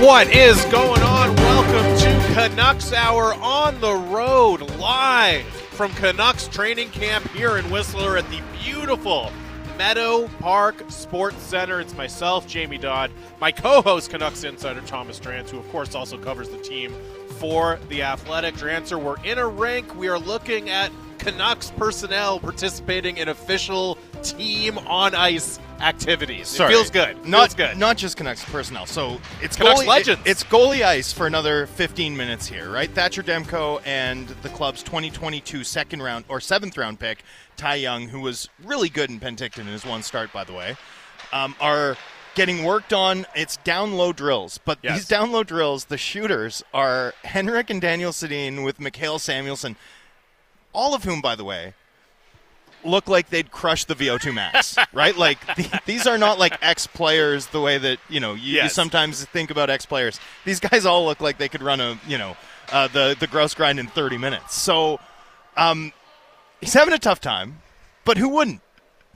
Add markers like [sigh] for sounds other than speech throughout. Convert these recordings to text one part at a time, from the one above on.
What is going on? Welcome to Canucks Hour on the road, live from Canucks training camp here in Whistler at the beautiful Meadow Park Sports Center. It's myself, Jamie Dodd, my co host, Canucks insider Thomas Drance, who, of course, also covers the team for the Athletic. Drancer, we're in a rink. We are looking at Canucks personnel participating in official team on ice activities. Sorry. It feels good. Not feels good. Not just Canucks personnel. So it's Canucks goalie, legends. it's goalie ice for another 15 minutes here, right? Thatcher Demko and the club's 2022 second round or seventh round pick, Ty Young, who was really good in Penticton in his one start, by the way, um, are getting worked on. It's down low drills, but Yes. these down low drills, the shooters are Henrik and Daniel Sedin with Mikael Samuelsson, all of whom, by the way, look like they'd crush the VO2 max, [laughs] right? Like th- these are not like ex players the way that you know you, you sometimes think about ex players. These guys all look like they could run a you know uh, the the Grouse Grind in 30 minutes. So um, he's having a tough time, but who wouldn't?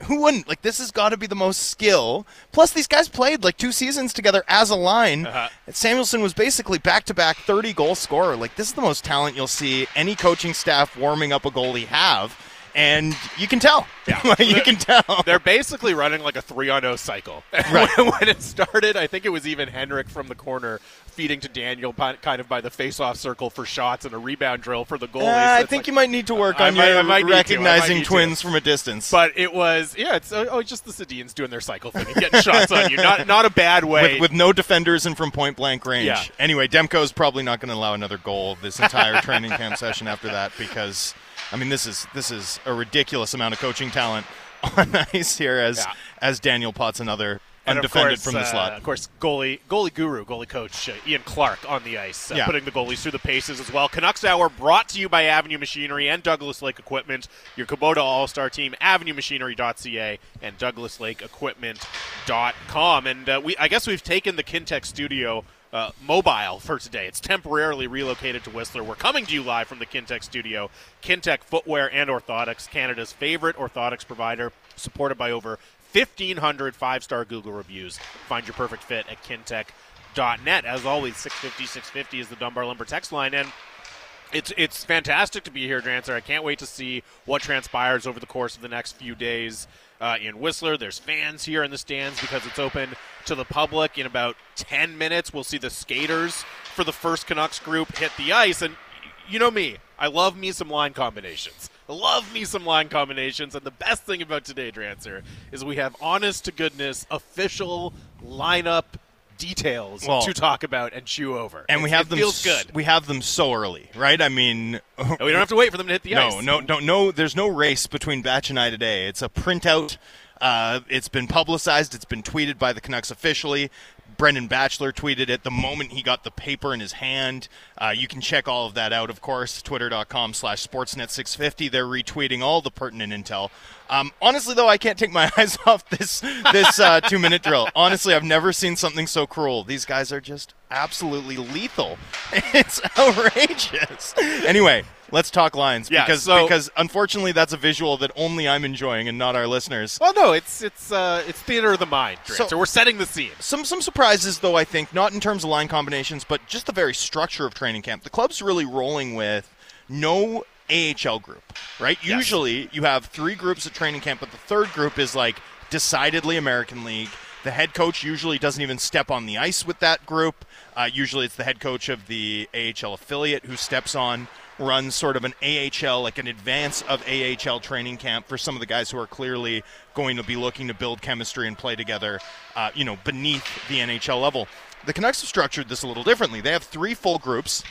Who wouldn't? Like this has got to be the most skill. Plus, these guys played like two seasons together as a line. Uh-huh. Samuelsson was basically back to back 30 goal scorer. Like this is the most talent you'll see any coaching staff warming up a goalie have, and you can tell. Yeah. [laughs] You can tell. [laughs] They're basically running like a three on zero cycle. [laughs] Right. when, it started, I think it was even Henrik from the corner feeding to Daniel, kind of by the face-off circle for shots and a rebound drill for the goalies. Uh, I think like- you might need to work I on I your might. I might recognizing need to. twins from a distance. But it was, yeah, it's oh, oh, just the Sedins doing their cycle thing and getting shots on you. Not not a bad way. with, with no defenders and from point blank range. Yeah. Anyway, Demko is probably not going to allow another goal this entire training camp session after that because, I mean, this is this is a ridiculous amount of coaching talent [laughs] on ice here as Yeah. as Daniel Potts another and undefended course, from the uh, slot. Of course, goalie, goalie guru, goalie coach uh, Ian Clark on the ice, uh, Yeah. putting the goalies through the paces as well. Canucks Hour brought to you by Avenue Machinery and Douglas Lake Equipment, your Kubota All Star team, AvenueMachinery.ca and DouglasLakeEquipment.com. And uh, we, I guess we've taken the Kintec studio. Uh, mobile for today. It's temporarily relocated to Whistler. We're coming to you live from the Kintec studio. Kintec Footwear and Orthotics, Canada's favorite orthotics provider, supported by over 1,500 five star Google reviews. Find your perfect fit at kintec.net. As always, 650 650 is the Dunbar Lumber text line. And it's it's fantastic to be here, Drancer. I can't wait to see what transpires over the course of the next few days uh, in Whistler. There's fans here in the stands because it's open to the public. In about 10 minutes, we'll see the skaters for the first Canucks group hit the ice. And you know me, I love me some line combinations. Love me some line combinations. And the best thing about today, Drancer, is we have honest to goodness official lineup details Well, to talk about and chew over. and we have it them. feels s- good. We have them so early, right? I mean, [laughs] And we don't have to wait for them to hit the ice. no, no, don't no. There's no race between Batch and I today. It's a printout. Uh, it's been publicized. It's been tweeted by the Canucks officially. Brendan Batchelor tweeted it the moment he got the paper in his hand. Uh, you can check all of that out, of course, twitter.com slash sportsnet650. They're retweeting all the pertinent intel. Um, honestly, though, I can't take my [laughs] eyes off this this uh, two minute drill. Honestly, I've never seen something so cruel. These guys are just absolutely lethal. [laughs] It's outrageous. Anyway, let's talk lines Yeah, because so- because unfortunately that's a visual that only I'm enjoying and not our listeners. Well, no, it's it's uh, it's theater of the mind, So- so, we're setting the scene. Some some surprises though I think not in terms of line combinations but just the very structure of training camp. The club's really rolling with no AHL group, right? Yes. Usually you have three groups at training camp, but the third group is like decidedly American League. The head coach usually doesn't even step on the ice with that group. Uh, usually it's the head coach of the AHL affiliate who steps on, runs sort of an AHL, like an advance of AHL training camp for some of the guys who are clearly going to be looking to build chemistry and play together, uh, you know, beneath the NHL level. The Canucks have structured this a little differently. They have three full groups.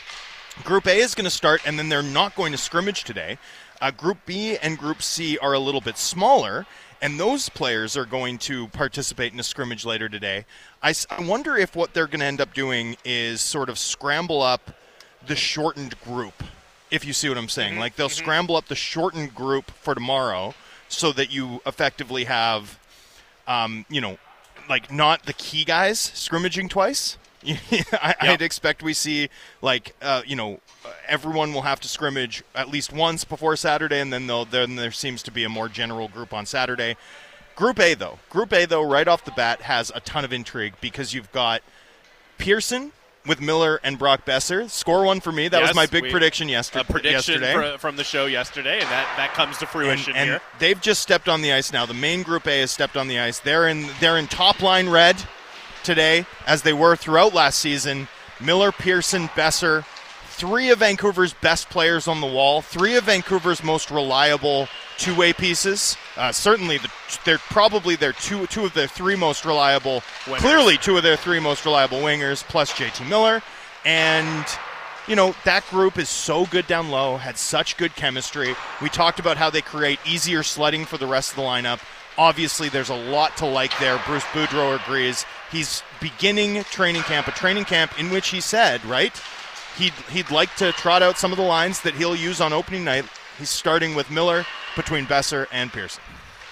Group A is going to start, and then they're not going to scrimmage today. Uh, group B and Group C are a little bit smaller, and those players are going to participate in a scrimmage later today. I, wonder if what they're going to end up doing is sort of scramble up the shortened group, if you see what I'm saying. Like they'll scramble up the shortened group for tomorrow so that you effectively have, um, you know, like not the key guys scrimmaging twice. [laughs] I, I'd expect we see like uh, you know everyone will have to scrimmage at least once before Saturday, and then they'll, then there seems to be a more general group on Saturday. Group A though, Group A though, right off the bat has a ton of intrigue because you've got Pearson with Miller and Brock Boeser. Score one for me. That Yes, was my big we- prediction yesterday. A prediction yesterday. fr- from the show yesterday, and that, that comes to fruition and, here. they've just stepped on the ice now. The main group A has stepped on the ice. They're in they're in top line red today, as they were throughout last season. Miller, Pearson, Boeser, three of Vancouver's best players on the wall, three of Vancouver's most reliable two-way pieces. Uh, certainly, the, they're probably their two two of their three most reliable. Wingers. Clearly, two of their three most reliable wingers, plus JT Miller, and you know, that group is so good down low, had such good chemistry. We talked about how they create easier sledding for the rest of the lineup. Obviously, there's a lot to like there. Bruce Boudreau agrees. He's beginning training camp, a training camp in which he said, right, he'd, he'd like to trot out some of the lines that he'll use on opening night. He's starting with Miller between Boeser and Pearson.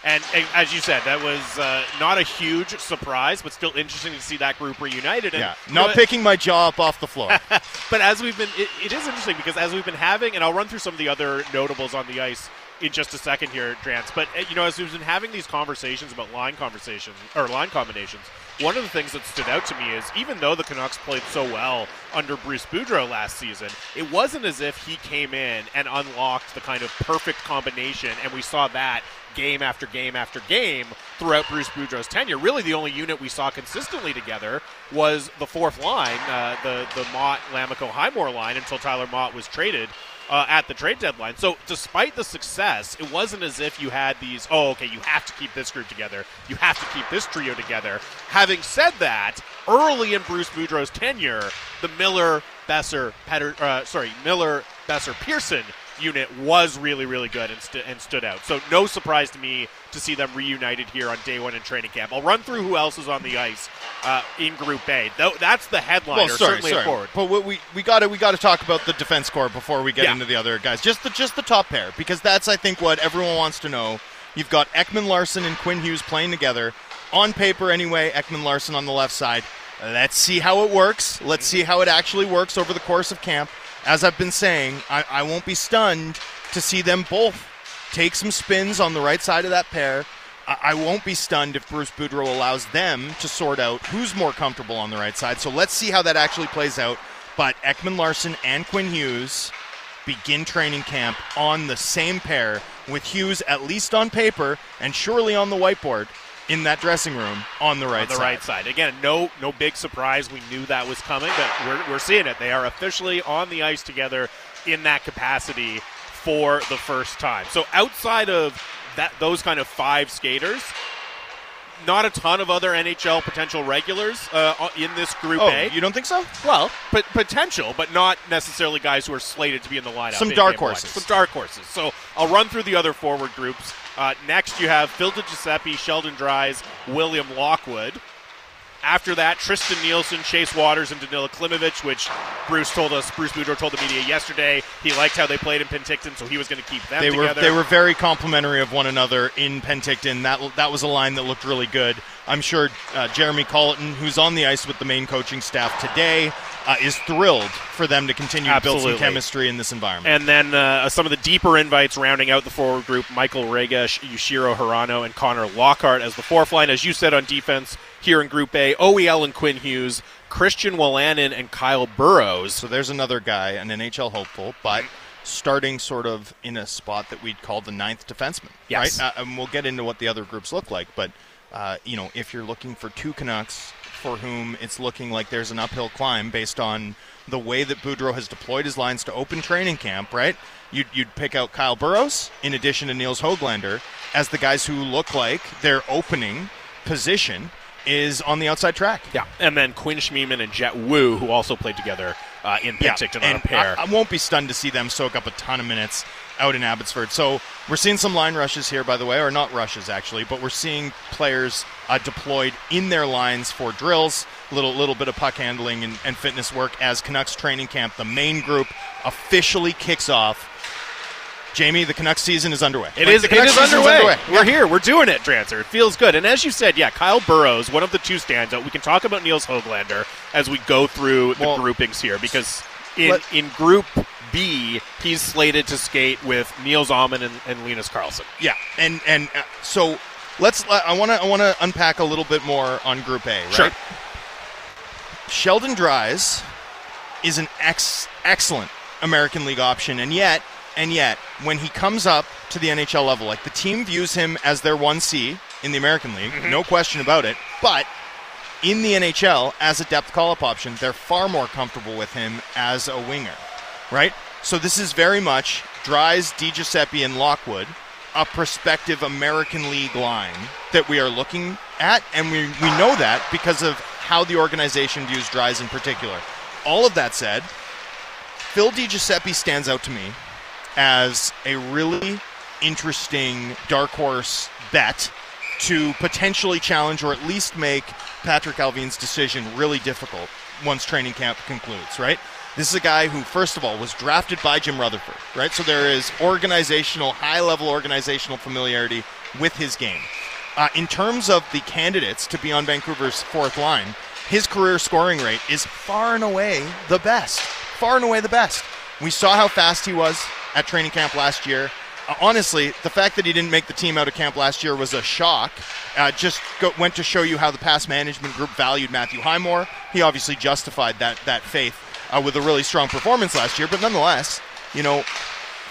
And, and as you said, that was uh, not a huge surprise, but still interesting to see that group reunited. And, Yeah, you not know, picking my jaw up off the floor. [laughs] But as we've been, it, it is interesting because as we've been having, and I'll run through some of the other notables on the ice in just a second here, Drance. But uh, you know, as we've been having these conversations about line conversations or line combinations, one of the things that stood out to me is even though the Canucks played so well under Bruce Boudreau last season, it wasn't as if he came in and unlocked the kind of perfect combination, and we saw that game after game after game throughout Bruce Boudreau's tenure. Really, the only unit we saw consistently together was the fourth line, uh, the the Motte Lammikko Highmore line, until Tyler Motte was traded. Uh, at the trade deadline. So, despite the success, it wasn't as if you had these, oh, okay, you have to keep this group together. You have to keep this trio together. Having said that, early in Bruce Boudreau's tenure, the Miller, Boeser, Petter, uh, sorry, Miller, Boeser, Pearson unit was really, really good and, st- and stood out. So no surprise to me to see them reunited here on day one in training camp. I'll run through who else is on the ice uh, in Group A. Though that's the headliner, well, sorry, certainly sorry. forward. But we we got to we got to talk about the defense core before we get Yeah. into the other guys. Just the just the top pair because that's I think what everyone wants to know. You've got Ekman Larsson and Quinn Hughes playing together on paper anyway. Ekman Larsson on the left side. Let's see how it works. Let's see how it actually works over the course of camp. As I've been saying, I, I won't be stunned to see them both take some spins on the right side of that pair. I won't be stunned if Bruce Boudreau allows them to sort out who's more comfortable on the right side. So let's see how that actually plays out. But Ekman Larsson and Quinn Hughes begin training camp on the same pair, with Hughes at least on paper and surely on the whiteboard in that dressing room on the right on the side. right side. Again, no no big surprise. We knew that was coming, but we're, we're seeing it. They are officially on the ice together in that capacity for the first time. So outside of that, those kind of five skaters. Not a ton of other NHL potential regulars uh, in this group Oh, A. you don't think so? Well, but potential, but not necessarily guys who are slated to be in the lineup. Some dark horses. Some dark horses. So I'll run through the other forward groups. Uh, next, you have Phil Giuseppe, Sheldon Dries, William Lockwood. After that, Tristan Nielsen, Chase Wouters, and Danila Klimovich, which Bruce told us, Bruce Boudreau told the media yesterday, he liked how they played in Penticton, so he was going to keep them They were they were very complimentary of one another in Penticton. That that was a line that looked really good. I'm sure uh, Jeremy Colliton, who's on the ice with the main coaching staff today, uh, is thrilled for them to continue to build some chemistry in this environment. And then uh, some of the deeper invites rounding out the forward group Michael Regesh, Yushiro Hirano, and Connor Lockhart as the fourth line. As you said on defense here in Group A, OEL and Quinn Hughes, Christian Wolanin, and Kyle Burroughs. So there's another guy, an NHL hopeful, but starting sort of in a spot that we'd call the ninth defenseman. Yes. Right? Uh, and we'll get into what the other groups look like, but uh, you know, if you're looking for two Canucks for whom it's looking like there's an uphill climb based on the way that Boudreau has deployed his lines to open training camp, right? You'd, you'd pick out Kyle Burroughs in addition to Nils Hoglander as the guys who look like their opening position is on the outside track. Yeah, and then Quinn Schmiemann and Jett Woo, who also played together uh, in Penticton on a pair. I, I won't be stunned to see them soak up a ton of minutes out in Abbotsford. So we're seeing some line rushes here, by the way, or not rushes actually, but we're seeing players uh, deployed in their lines for drills, little little bit of puck handling and, and fitness work as Canucks training camp, the main group, officially kicks off. Jamie, the Canucks season is underway. It Like, is. the It Canucks underway. We're here. We're doing it, Drancer. It feels good. And as you said, yeah, Kyle Burroughs, one of the two stands out. We can talk about Nils Hoglander as we go through the Well, groupings here because in let- in Group B, he's slated to skate with Nils Aman and, and Linus Karlsson. Yeah, and and uh, so let's. I want to I want to unpack a little bit more on Group A. Right? Sure. Sheldon Dries is an ex- excellent American League option, and yet, and yet, when he comes up to the NHL level, like the team views him as their one C in the American League, mm-hmm. no question about it. But in the NHL, as a depth call-up option, they're far more comfortable with him as a winger, right? So this is very much Dries, DiGiuseppe, and Lockwood, a prospective American League line that we are looking at, and we, we know that because of how the organization views Dries in particular. All of that said, Phil DiGiuseppe stands out to me as a really interesting dark horse bet to potentially challenge or at least make Patrik Allvin's decision really difficult once training camp concludes, right? This is a guy who, first of all, was drafted by Jim Rutherford, right? So there is organizational, high level organizational familiarity with his game. Uh, in terms of the candidates to be on Vancouver's fourth line, his career scoring rate is far and away the best. Far and away the best. We saw how fast he was at training camp last year. Uh, honestly, the fact that he didn't make the team out of camp last year was a shock. Uh, just go, went to show you how the past management group valued Matthew Highmore. He obviously justified that that faith uh, with a really strong performance last year. But nonetheless, you know,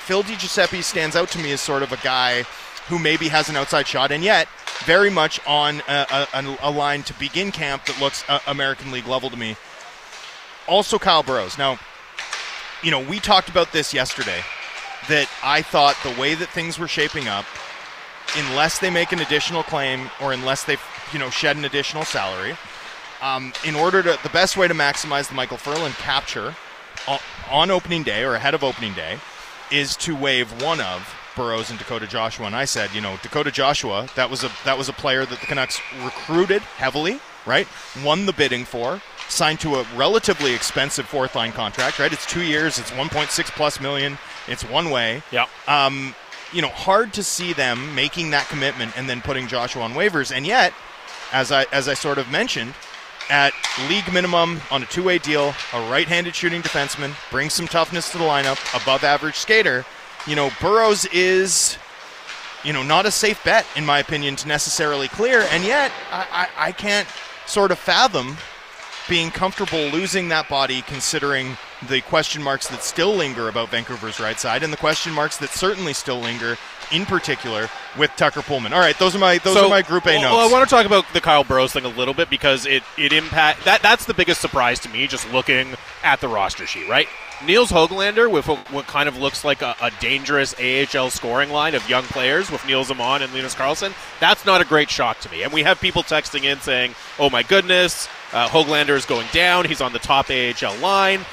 Phil DiGiuseppe stands out to me as sort of a guy who maybe has an outside shot, and yet very much on a, a, a line to begin camp that looks uh, American League level to me. Also, Kyle Burroughs. Now, you know, we talked about this yesterday that I thought the way that things were shaping up, unless they make an additional claim or unless they, you know, shed an additional salary, um, in order to the best way to maximize the Micheal Ferland capture on opening day or ahead of opening day is to waive one of Burroughs and Dakota Joshua. And I said, you know, Dakota Joshua, that was a that was a player that the Canucks recruited heavily, right? Won the bidding for, signed to a relatively expensive fourth line contract, right? It's two years, it's 1.6 plus million, it's one way. Yeah. Um, you know, hard to see them making that commitment and then putting Joshua on waivers. And yet, as I as I sort of mentioned, at league minimum on a two-way deal, a right-handed shooting defenseman brings some toughness to the lineup, above average skater. You know, Burroughs is, you know, not a safe bet in my opinion to necessarily clear, and yet I, I, I can't sort of fathom being comfortable losing that body considering the question marks that still linger about Vancouver's right side and the question marks that certainly still linger in particular with Tucker Poolman. All right, those are my those so, are my Group A well, notes. Well, I want to talk about the Kyle Burroughs thing a little bit because it it impact that that's the biggest surprise to me just looking at the roster sheet. Right, Nils Hoglander with what, what kind of looks like a, a, dangerous AHL scoring line of young players with Nils Aman and Linus Karlsson. That's not a great shock to me. And we have people texting in saying, "Oh my goodness, uh, Hoglander is going down. He's on the top AHL line."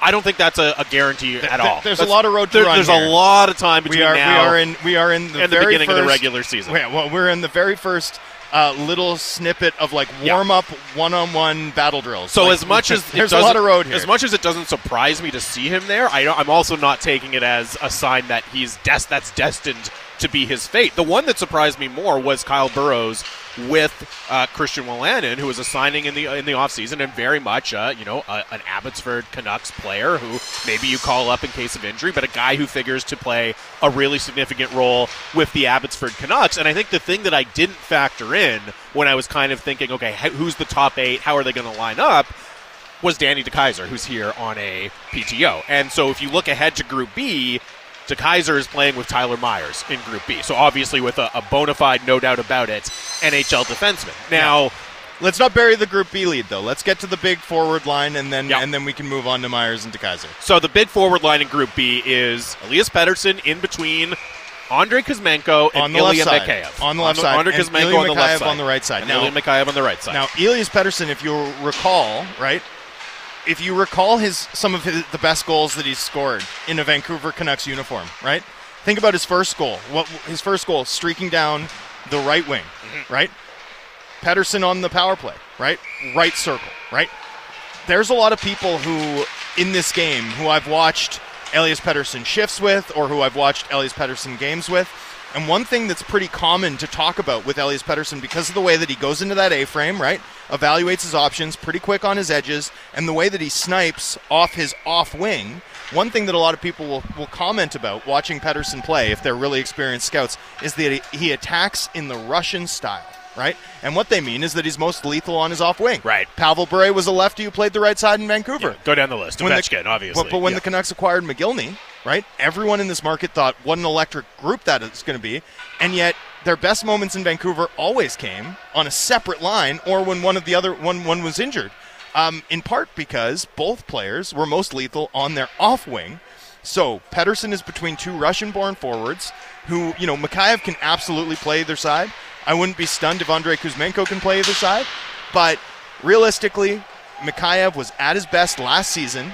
I don't think that's a, a guarantee at all. There's that's, a lot of road to there, run. There's here. a lot of time between we are, now we are in we are in the and the beginning first, of the regular season. Yeah, well, we're in the very first uh, little snippet of like warm up one on one battle drills. So like, as much [laughs] as there's a lot of road here. as much as it doesn't surprise me to see him there, I am also not taking it as a sign that he's des- that's destined to be his fate. The one that surprised me more was Kyle Burroughs with uh, Christian Wolanin, who was a signing in the in the offseason and very much, uh, you know, a, an Abbotsford Canucks player who maybe you call up in case of injury, but a guy who figures to play a really significant role with the Abbotsford Canucks. And I think the thing that I didn't factor in when I was kind of thinking, okay, who's the top eight? How are they going to line up? Was Danny DeKeyser, who's here on a PTO. And so if you look ahead to Group B, DeKeyser is playing with Tyler Myers in Group B. So obviously with a, a bona fide, no doubt about it, NHL defenseman. Now, yeah. let's not bury the Group B lead though. Let's get to the big forward line, and then and then we can move on to Myers and DeKeyser. So the big forward line in Group B is Elias Pettersson in between. Andrei Kuzmenko and Ilya Mikheyev. On the left side. Andrei Kuzmenko on the left side. on the right side. And now, Ilya Mikheyev on the right side. Now, Elias Pettersson, if you recall, right, if you recall his some of his, the best goals that he's scored in a Vancouver Canucks uniform, right? Think about his first goal. What his first goal, streaking down the right wing, mm-hmm. right? Pettersson on the power play, right? Right circle, right? There's a lot of people who in this game who I've watched Elias Pettersson shifts with or who I've watched Elias Pettersson games with. And one thing that's pretty common to talk about with Elias Pettersson because of the way that he goes into that A frame, right? Evaluates his options pretty quick on his edges, and the way that he snipes off his off wing. One thing that a lot of people will, will comment about watching Pettersson play, if they're really experienced scouts, is that he attacks in the Russian style right? And what they mean is that he's most lethal on his off wing. Right. Pavel Bure was a lefty who played the right side in Vancouver. Yeah, go down the list. When the- obviously. But, but when Yeah. the Canucks acquired Mogilny, right, everyone in this market thought what an electric group that is going to be, and yet their best moments in Vancouver always came on a separate line or when one of the other one one was injured. Um, in part because both players were most lethal on their off wing. So Pettersson is between two Russian-born forwards who, you know, Mikheyev can absolutely play either side. I wouldn't be stunned if Andrei Kuzmenko can play either side, but realistically, Mikheyev was at his best last season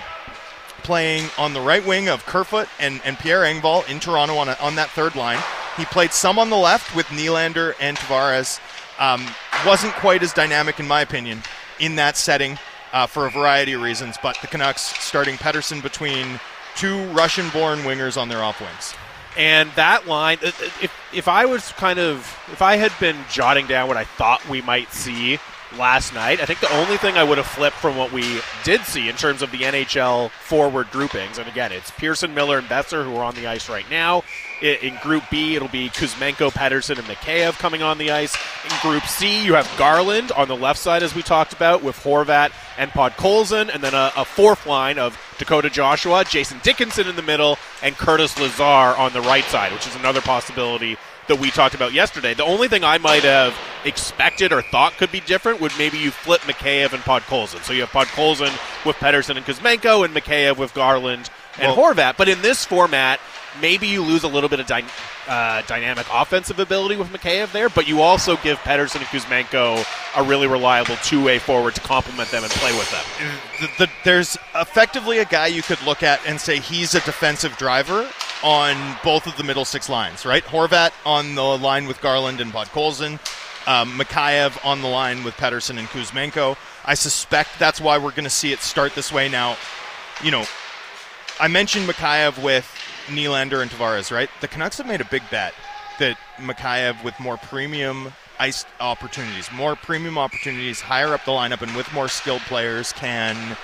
playing on the right wing of Kerfoot and, and Pierre Engvall in Toronto on, a, on that third line. He played some on the left with Nylander and Tavares. Um, wasn't quite as dynamic, in my opinion, in that setting uh, for a variety of reasons. But the Canucks starting Pettersson between two Russian-born wingers on their off wings. And that line, uh, if if I was kind of, if I had been jotting down what I thought we might see last night, I think the only thing I would have flipped from what we did see in terms of the NHL forward groupings, and again, it's Pearson, Miller, and Boeser who are on the ice right now. In Group B, it'll be Kuzmenko, Pettersson, and Mikheyev coming on the ice. In Group C, you have Garland on the left side, as we talked about, with Horvat and Podkolzin, and then a, a fourth line of Dakota Joshua, Jason Dickinson in the middle, and Curtis Lazar on the right side, which is another possibility that we talked about yesterday. The only thing I might have expected or thought could be different would maybe you flip Mikheyev and Podkolzin. So you have Podkolzin with Pettersson and Kuzmenko, and Mikheyev with Garland and Well- Horvat. But in this format, maybe you lose a little bit of dy- uh, dynamic offensive ability with Mikheyev there, but you also give Pettersson and Kuzmenko a really reliable two-way forward to complement them and play with them. the, the, there's effectively a guy you could look at and say he's a defensive driver on both of the middle six lines, right? Horvat on the line with Garland and Podkolzin, um, Mikheyev on the line with Pettersson and Kuzmenko. I suspect that's why we're going to see it start this way now. You know, I mentioned Mikheyev with Nylander and Tavares, right? The Canucks have made a big bet that Mikheyev with more premium ice opportunities, more premium opportunities higher up the lineup and with more skilled players can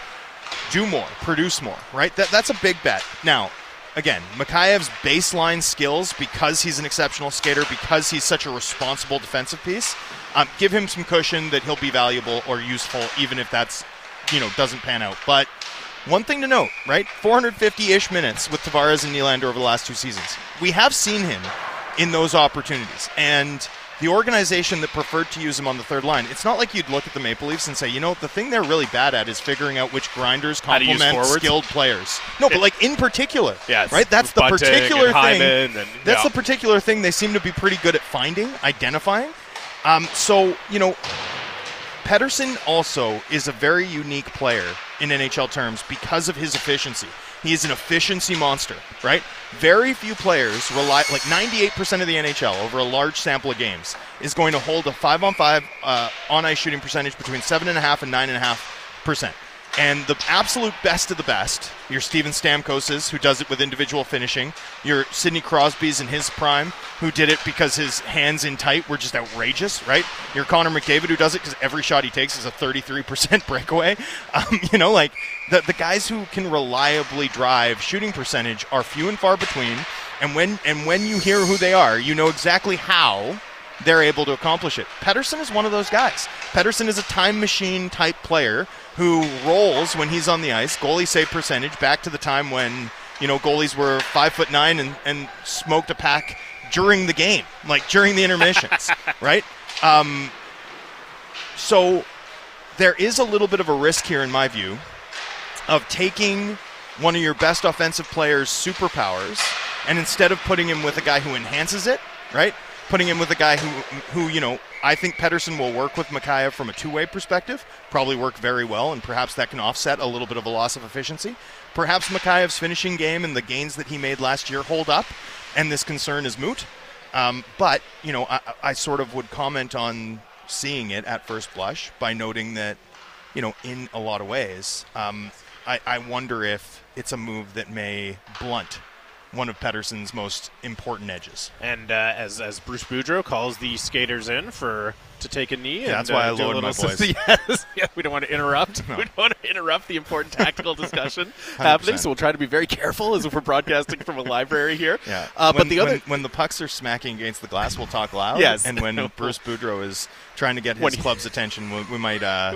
do more, produce more, right? That, that's a big bet. Now, again, Mikheyev's baseline skills, because he's an exceptional skater, because he's such a responsible defensive piece, um, give him some cushion that he'll be valuable or useful, even if that's, you know, doesn't pan out. But one thing to note, right? 450-ish minutes with Tavares and Nylander over the last two seasons. We have seen him in those opportunities, and the organization that preferred to use him on the third line, it's not like you'd look at the Maple Leafs and say, you know, the thing they're really bad at is figuring out which grinders How to use complement skilled players. No, but like in particular, Yeah, right? That's the particular thing. And- that's the particular thing they seem to be pretty good at finding, identifying. Um, so you know, Pettersson also is a very unique player in NHL terms because of his efficiency. He is an efficiency monster, right? Very few players rely, like 98% of the NHL over a large sample of games, is going to hold a five on five uh, on ice shooting percentage between 7.5 and 9.5%. And the absolute best of the best, your Steven Stamkoses, who does it with individual finishing, your Sidney Crosby's in his prime, who did it because his hands in tight were just outrageous, right? Your Connor McDavid, who does it because every shot he takes is a 33% [laughs] breakaway. Um, you know, like the, the guys who can reliably drive shooting percentage are few and far between. And when and when you hear who they are, you know exactly how they're able to accomplish it. Pettersson is one of those guys. Pettersson is a time machine type player who rolls when he's on the ice, goalie save percentage back to the time when, you know, goalies were five foot nine and, and smoked a pack during the game, like during the intermissions, [laughs] right? Um, so there is a little bit of a risk here, in my view, of taking one of your best offensive players' superpowers and instead of putting him with a guy who enhances it, right? Putting him with a guy who, who you know, I think Pettersson will work with Mikheyev from a two-way perspective, probably work very well, and perhaps that can offset a little bit of a loss of efficiency. Perhaps Mikheyev's finishing game and the gains that he made last year hold up, and this concern is moot. Um, but you know, I, I sort of would comment on seeing it at first blush by noting that, you know, in a lot of ways, um, I, I wonder if it's a move that may blunt one of Pettersson's most important edges. And uh, as, as Bruce Boudreau calls the skaters in for to take a knee. Yeah, that's and, why uh, I lowered my assist- [laughs] Yes, yeah, we don't want to interrupt. [laughs] We don't want to interrupt the important tactical discussion [laughs] happening. 100%. So we'll try to be very careful as if we're broadcasting from a library here. Yeah, Uh, when, but the other when, when the pucks are smacking against the glass, we'll talk loud. Yes. and when Bruce Boudreau is trying to get his he- club's attention, we, we might uh,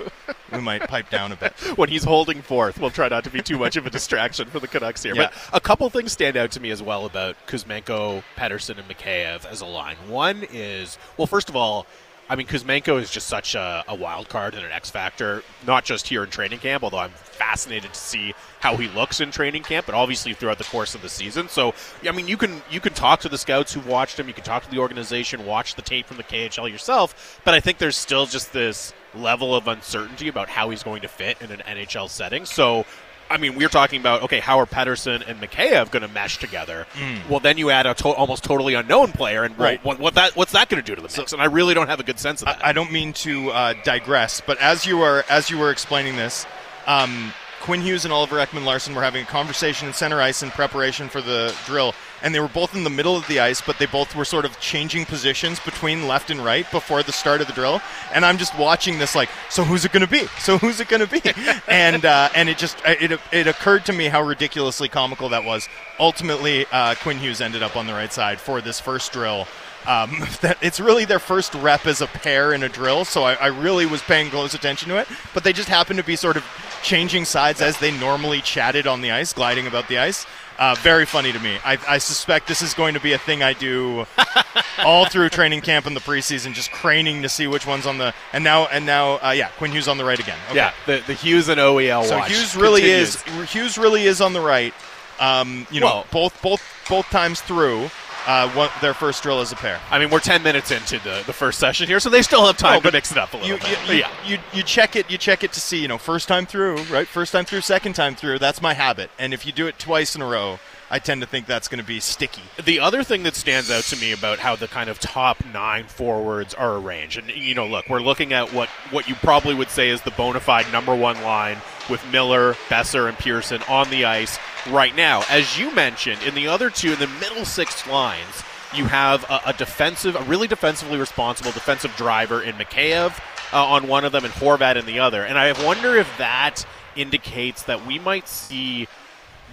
we might pipe down a bit. when he's holding forth. We'll try not to be too much of a distraction for the Canucks here. Yeah. But a couple things stand out to me as well about Kuzmenko, Pettersson, and Mikheyev as a line. One is, well, first of all, I mean, Kuzmenko is just such a, a wild card and an X factor, not just here in training camp, although I'm fascinated to see how he looks in training camp, but obviously throughout the course of the season. So, I mean, you can you can talk to the scouts who've watched him, you can talk to the organization, watch the tape from the KHL yourself, but I think there's still just this level of uncertainty about how he's going to fit in an NHL setting. So, I mean, we're talking about okay, how are Pettersson and Mikheyev going to mesh together? Well, then you add a to- almost totally unknown player, and Right. what, what that what's that going to do to the mix? and I really don't have a good sense of that. I don't mean to uh, digress, but as you were as you were explaining this, um, Quinn Hughes and Oliver Ekman Larsson were having a conversation in center ice in preparation for the drill, and they were both in the middle of the ice, but they both were sort of changing positions between left and right before the start of the drill. And I'm just watching this, like, so who's it going to be? So who's it going to be? [laughs] and uh, and it just it it occurred to me how ridiculously comical that was. Ultimately, uh, Quinn Hughes ended up on the right side for this first drill um, [laughs] that it's really their first rep as a pair in a drill, so I, I really was paying close attention to it. But they just happened to be sort of changing sides as they normally chatted on the ice, gliding about the ice. Uh, very funny to me. I, I suspect this is going to be a thing I do [laughs] all through training camp and the preseason, just craning to see which one's on the. And now, and now, uh, yeah, Quinn Hughes on the right again. Okay. Yeah, the, the Hughes and OEL So Hughes really continues. is Hughes really is on the right. Um, you know, Well- both both both times through, uh, one, their first drill as a pair. I mean, we're ten minutes into the, the first session here, so they still have time No, to mix it up a little you, bit. You, yeah. you, you check it. You check it to see. You know, first time through, right? First time through, second time through. That's my habit. And if you do it twice in a row, I tend to think that's going to be sticky. The other thing that stands out to me about how the kind of top nine forwards are arranged, and you know, look, we're looking at what what you probably would say is the bona fide number one line with Miller, Boeser, and Pearson on the ice right now. As you mentioned, in the other two, in the middle six lines, you have a, a defensive, a really defensively responsible defensive driver in Mikheyev uh, on one of them and Horvat in the other. And I wonder if that indicates that we might see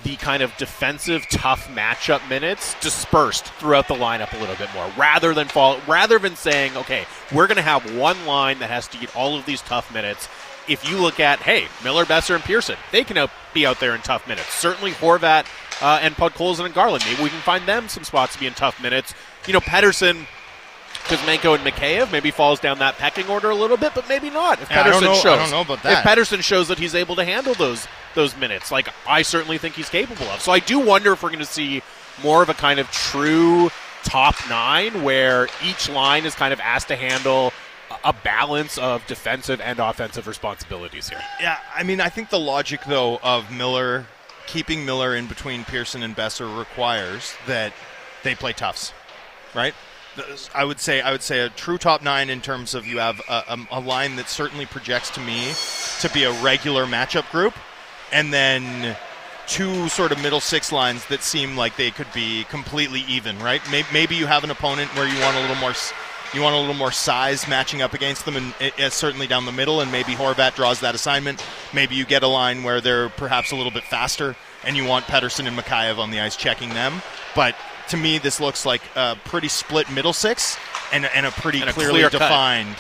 the kind of defensive tough matchup minutes dispersed throughout the lineup a little bit more rather than fall rather than saying okay we're going to have one line that has to get all of these tough minutes if you look at hey Miller Boeser and Pearson they can out, be out there in tough minutes certainly Horvat uh, and Podkolzin and Garland maybe we can find them some spots to be in tough minutes you know Pettersson Kuzmenko and Mikheyev maybe falls down that pecking order a little bit, but maybe not. If Yeah, I don't Pettersson know- I don't know about that. If. Pettersson shows that he's able to handle those those minutes, like I certainly think he's capable of. So I do wonder if we're going to see more of a kind of true top nine, where each line is kind of asked to handle a- balance of defensive and offensive responsibilities here. Yeah, I mean, I think the logic though of Miller keeping Miller in between Pearson and Boeser requires that they play toughs, right? I would say I would say a true top nine in terms of you have a, a, a line that certainly projects to me to be a regular matchup group, and then two sort of middle six lines that seem like they could be completely even, right? Maybe you have an opponent where you want a little more. You want a little more size matching up against them, and it, it's certainly down the middle. And maybe Horvat draws that assignment. Maybe you get a line where they're perhaps a little bit faster, and you want Pettersson and Mikheyev on the ice checking them. But to me, this looks like a pretty split middle six and, and a pretty And a clearly clear cut. defined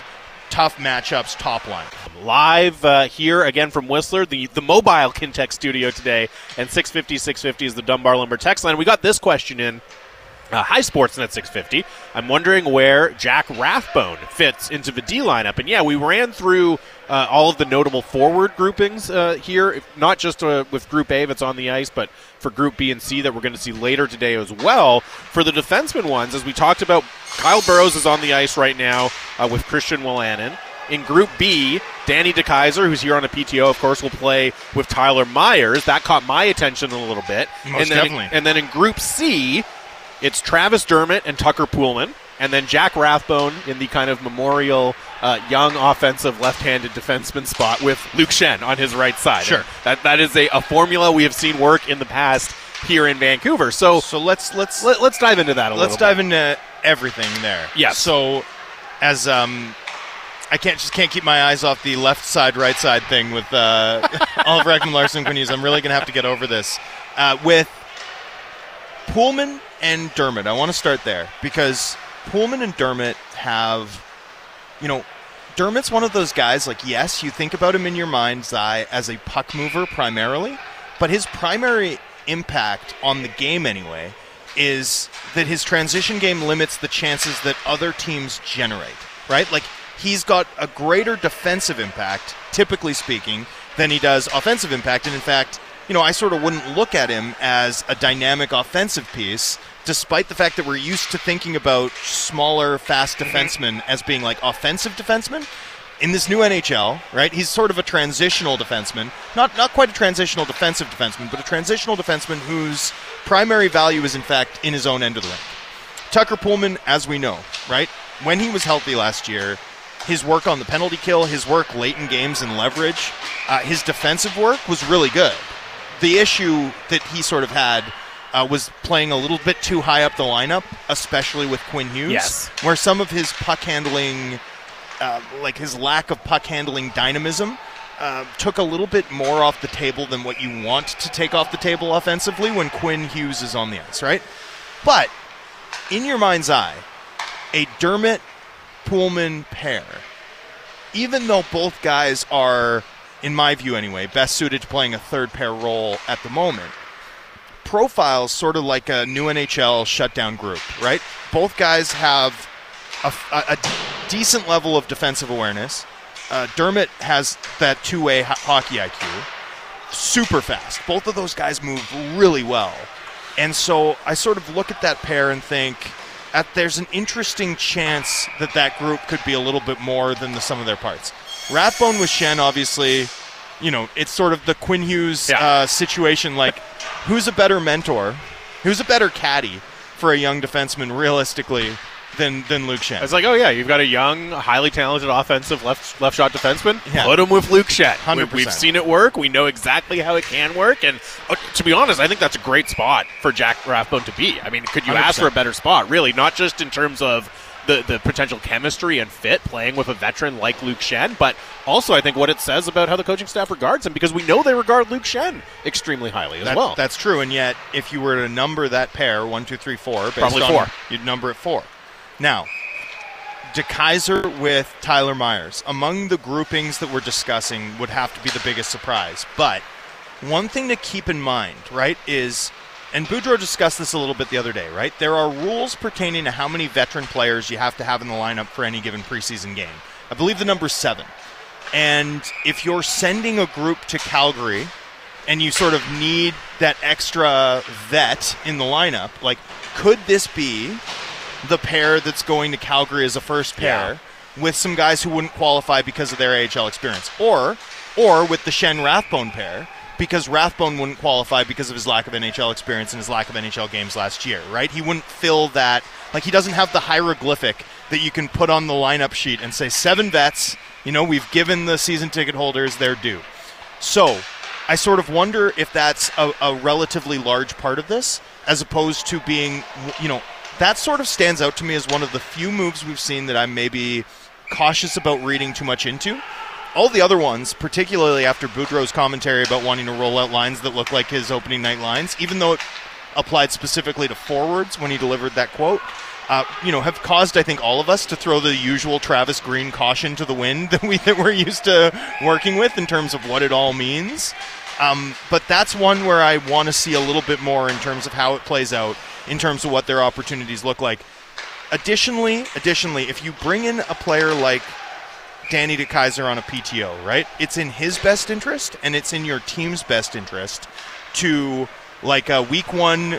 tough matchups top line. Live uh, here again from Whistler, the, the mobile Kintec studio today, and 650 650 is the Dunbar Lumber text line. We got this question in. Uh, hi, Sportsnet 650. I'm wondering where Jack Rathbone fits into the D lineup. And yeah, we ran through uh, all of the notable forward groupings uh, here, not just uh, with Group A that's on the ice, but for Group B and C that we're going to see later today as well. For the defenseman ones, as we talked about, Kyle Burroughs is on the ice right now uh, with Christian Wolanin. In Group B, Danny DeKeyser, who's here on a PTO, of course, will play with Tyler Myers. That caught my attention a little bit. Most and then, definitely. And then in Group C, it's Travis Dermott and Tucker Poolman, and then Jack Rathbone in the kind of memorial uh, young offensive left-handed defenseman spot with Luke Schenn on his right side. Sure. And that that is a, a formula we have seen work in the past here in Vancouver. So So let's let's let, us dive into that a little let's little. dive into everything there. Yeah. So, as um, I can't just can't keep my eyes off the left side, right side thing with uh, [laughs] Oliver Ekman Larsson Quinn. I'm really gonna have to get over this uh, with Poolman and Dermott. I want to start there because Poolman and Dermott have, you know, Dermott's one of those guys. Like, yes, you think about him in your mind's eye as a puck mover primarily, but his primary impact on the game anyway is that his transition game limits the chances that other teams generate, right? Like he's got a greater defensive impact, typically speaking, than he does offensive impact. And in fact, you know, I sort of wouldn't look at him as a dynamic offensive piece, despite the fact that we're used to thinking about smaller, fast defensemen as being like offensive defensemen in this new NHL, right? He's sort of a transitional defenseman, not not quite a transitional defensive defenseman, but a transitional defenseman whose primary value is in fact in his own end of the rink. Tucker Poolman, as we know, right? When he was healthy last year, his work on the penalty kill, his work late in games and leverage, uh, his defensive work was really good. The issue that he sort of had uh, was playing a little bit too high up the lineup, especially with Quinn Hughes, yes. where some of his puck handling uh, like his lack of puck handling dynamism uh, took a little bit more off the table than what you want to take off the table offensively when Quinn Hughes is on the ice, right? But in your mind's eye, a Dermott Poolman pair, even though both guys are, in my view anyway, best suited to playing a third pair role at the moment, profiles sort of like a new NHL shutdown group, right? Both guys have a, a, decent level of defensive awareness. Uh, Dermott has that two way ho- hockey IQ. Super fast. Both of those guys move really well. And so I sort of look at that pair and think at, there's an interesting chance that that group could be a little bit more than the sum of their parts. Rathbone with Schenn, obviously, you know, it's sort of the Quinn Hughes Yeah. uh, situation. Like, who's a better mentor? Who's a better caddy for a young defenseman, realistically, than than Luke Schenn? It's like, oh yeah, you've got a young, highly talented offensive left left shot defenseman. Yeah. Put him with Luke Shet. We, 100%. we've seen it work. We know exactly how it can work. And uh, to be honest, I think that's a great spot for Jack Rathbone to be. I mean, could you ask 100%. for a better spot? Really, not just in terms of the, the potential chemistry and fit playing with a veteran like Luke Schenn, but also I think what it says about how the coaching staff regards him because we know they regard Luke Schenn extremely highly as That- well. That's true, and yet if you were to number that pair one, two, three, four, based Probably on- four. you'd number it four. Now, DeKeyser with Tyler Myers among the groupings that we're discussing would have to be the biggest surprise. But one thing to keep in mind, right, is and Boudreau discussed this a little bit the other day, right? There are rules pertaining to how many veteran players you have to have in the lineup for any given preseason game. I believe the number's seven. And if you're sending a group to Calgary and you sort of need that extra vet in the lineup, like, could this be the pair that's going to Calgary as a first pair with some guys who wouldn't qualify because of their AHL experience? Or, or with the Schenn Rathbone pair because Rathbone wouldn't qualify because of his lack of NHL experience and his lack of NHL games last year, right? He wouldn't fill that, like, he doesn't have the hieroglyphic that you can put on the lineup sheet and say, seven vets, you know, we've given the season ticket holders their due. So, I sort of wonder if that's a, a relatively large part of this, as opposed to being, you know, that sort of stands out to me as one of the few moves we've seen that I'm maybe cautious about reading too much into. All the other ones, particularly after Boudreau's commentary about wanting to roll out lines that look like his opening night lines, even though it applied specifically to forwards when he delivered that quote, uh, you know, have caused I think all of us to throw the usual Travis Green caution to the wind [laughs] that we that we're used to working with in terms of what it all means. Um, but that's one where I want to see a little bit more in terms of how it plays out, in terms of what their opportunities look like. Additionally, additionally, if you bring in a player like Danny DeKeyser on a PTO, right? It's in his best interest and it's in your team's best interest to like a week one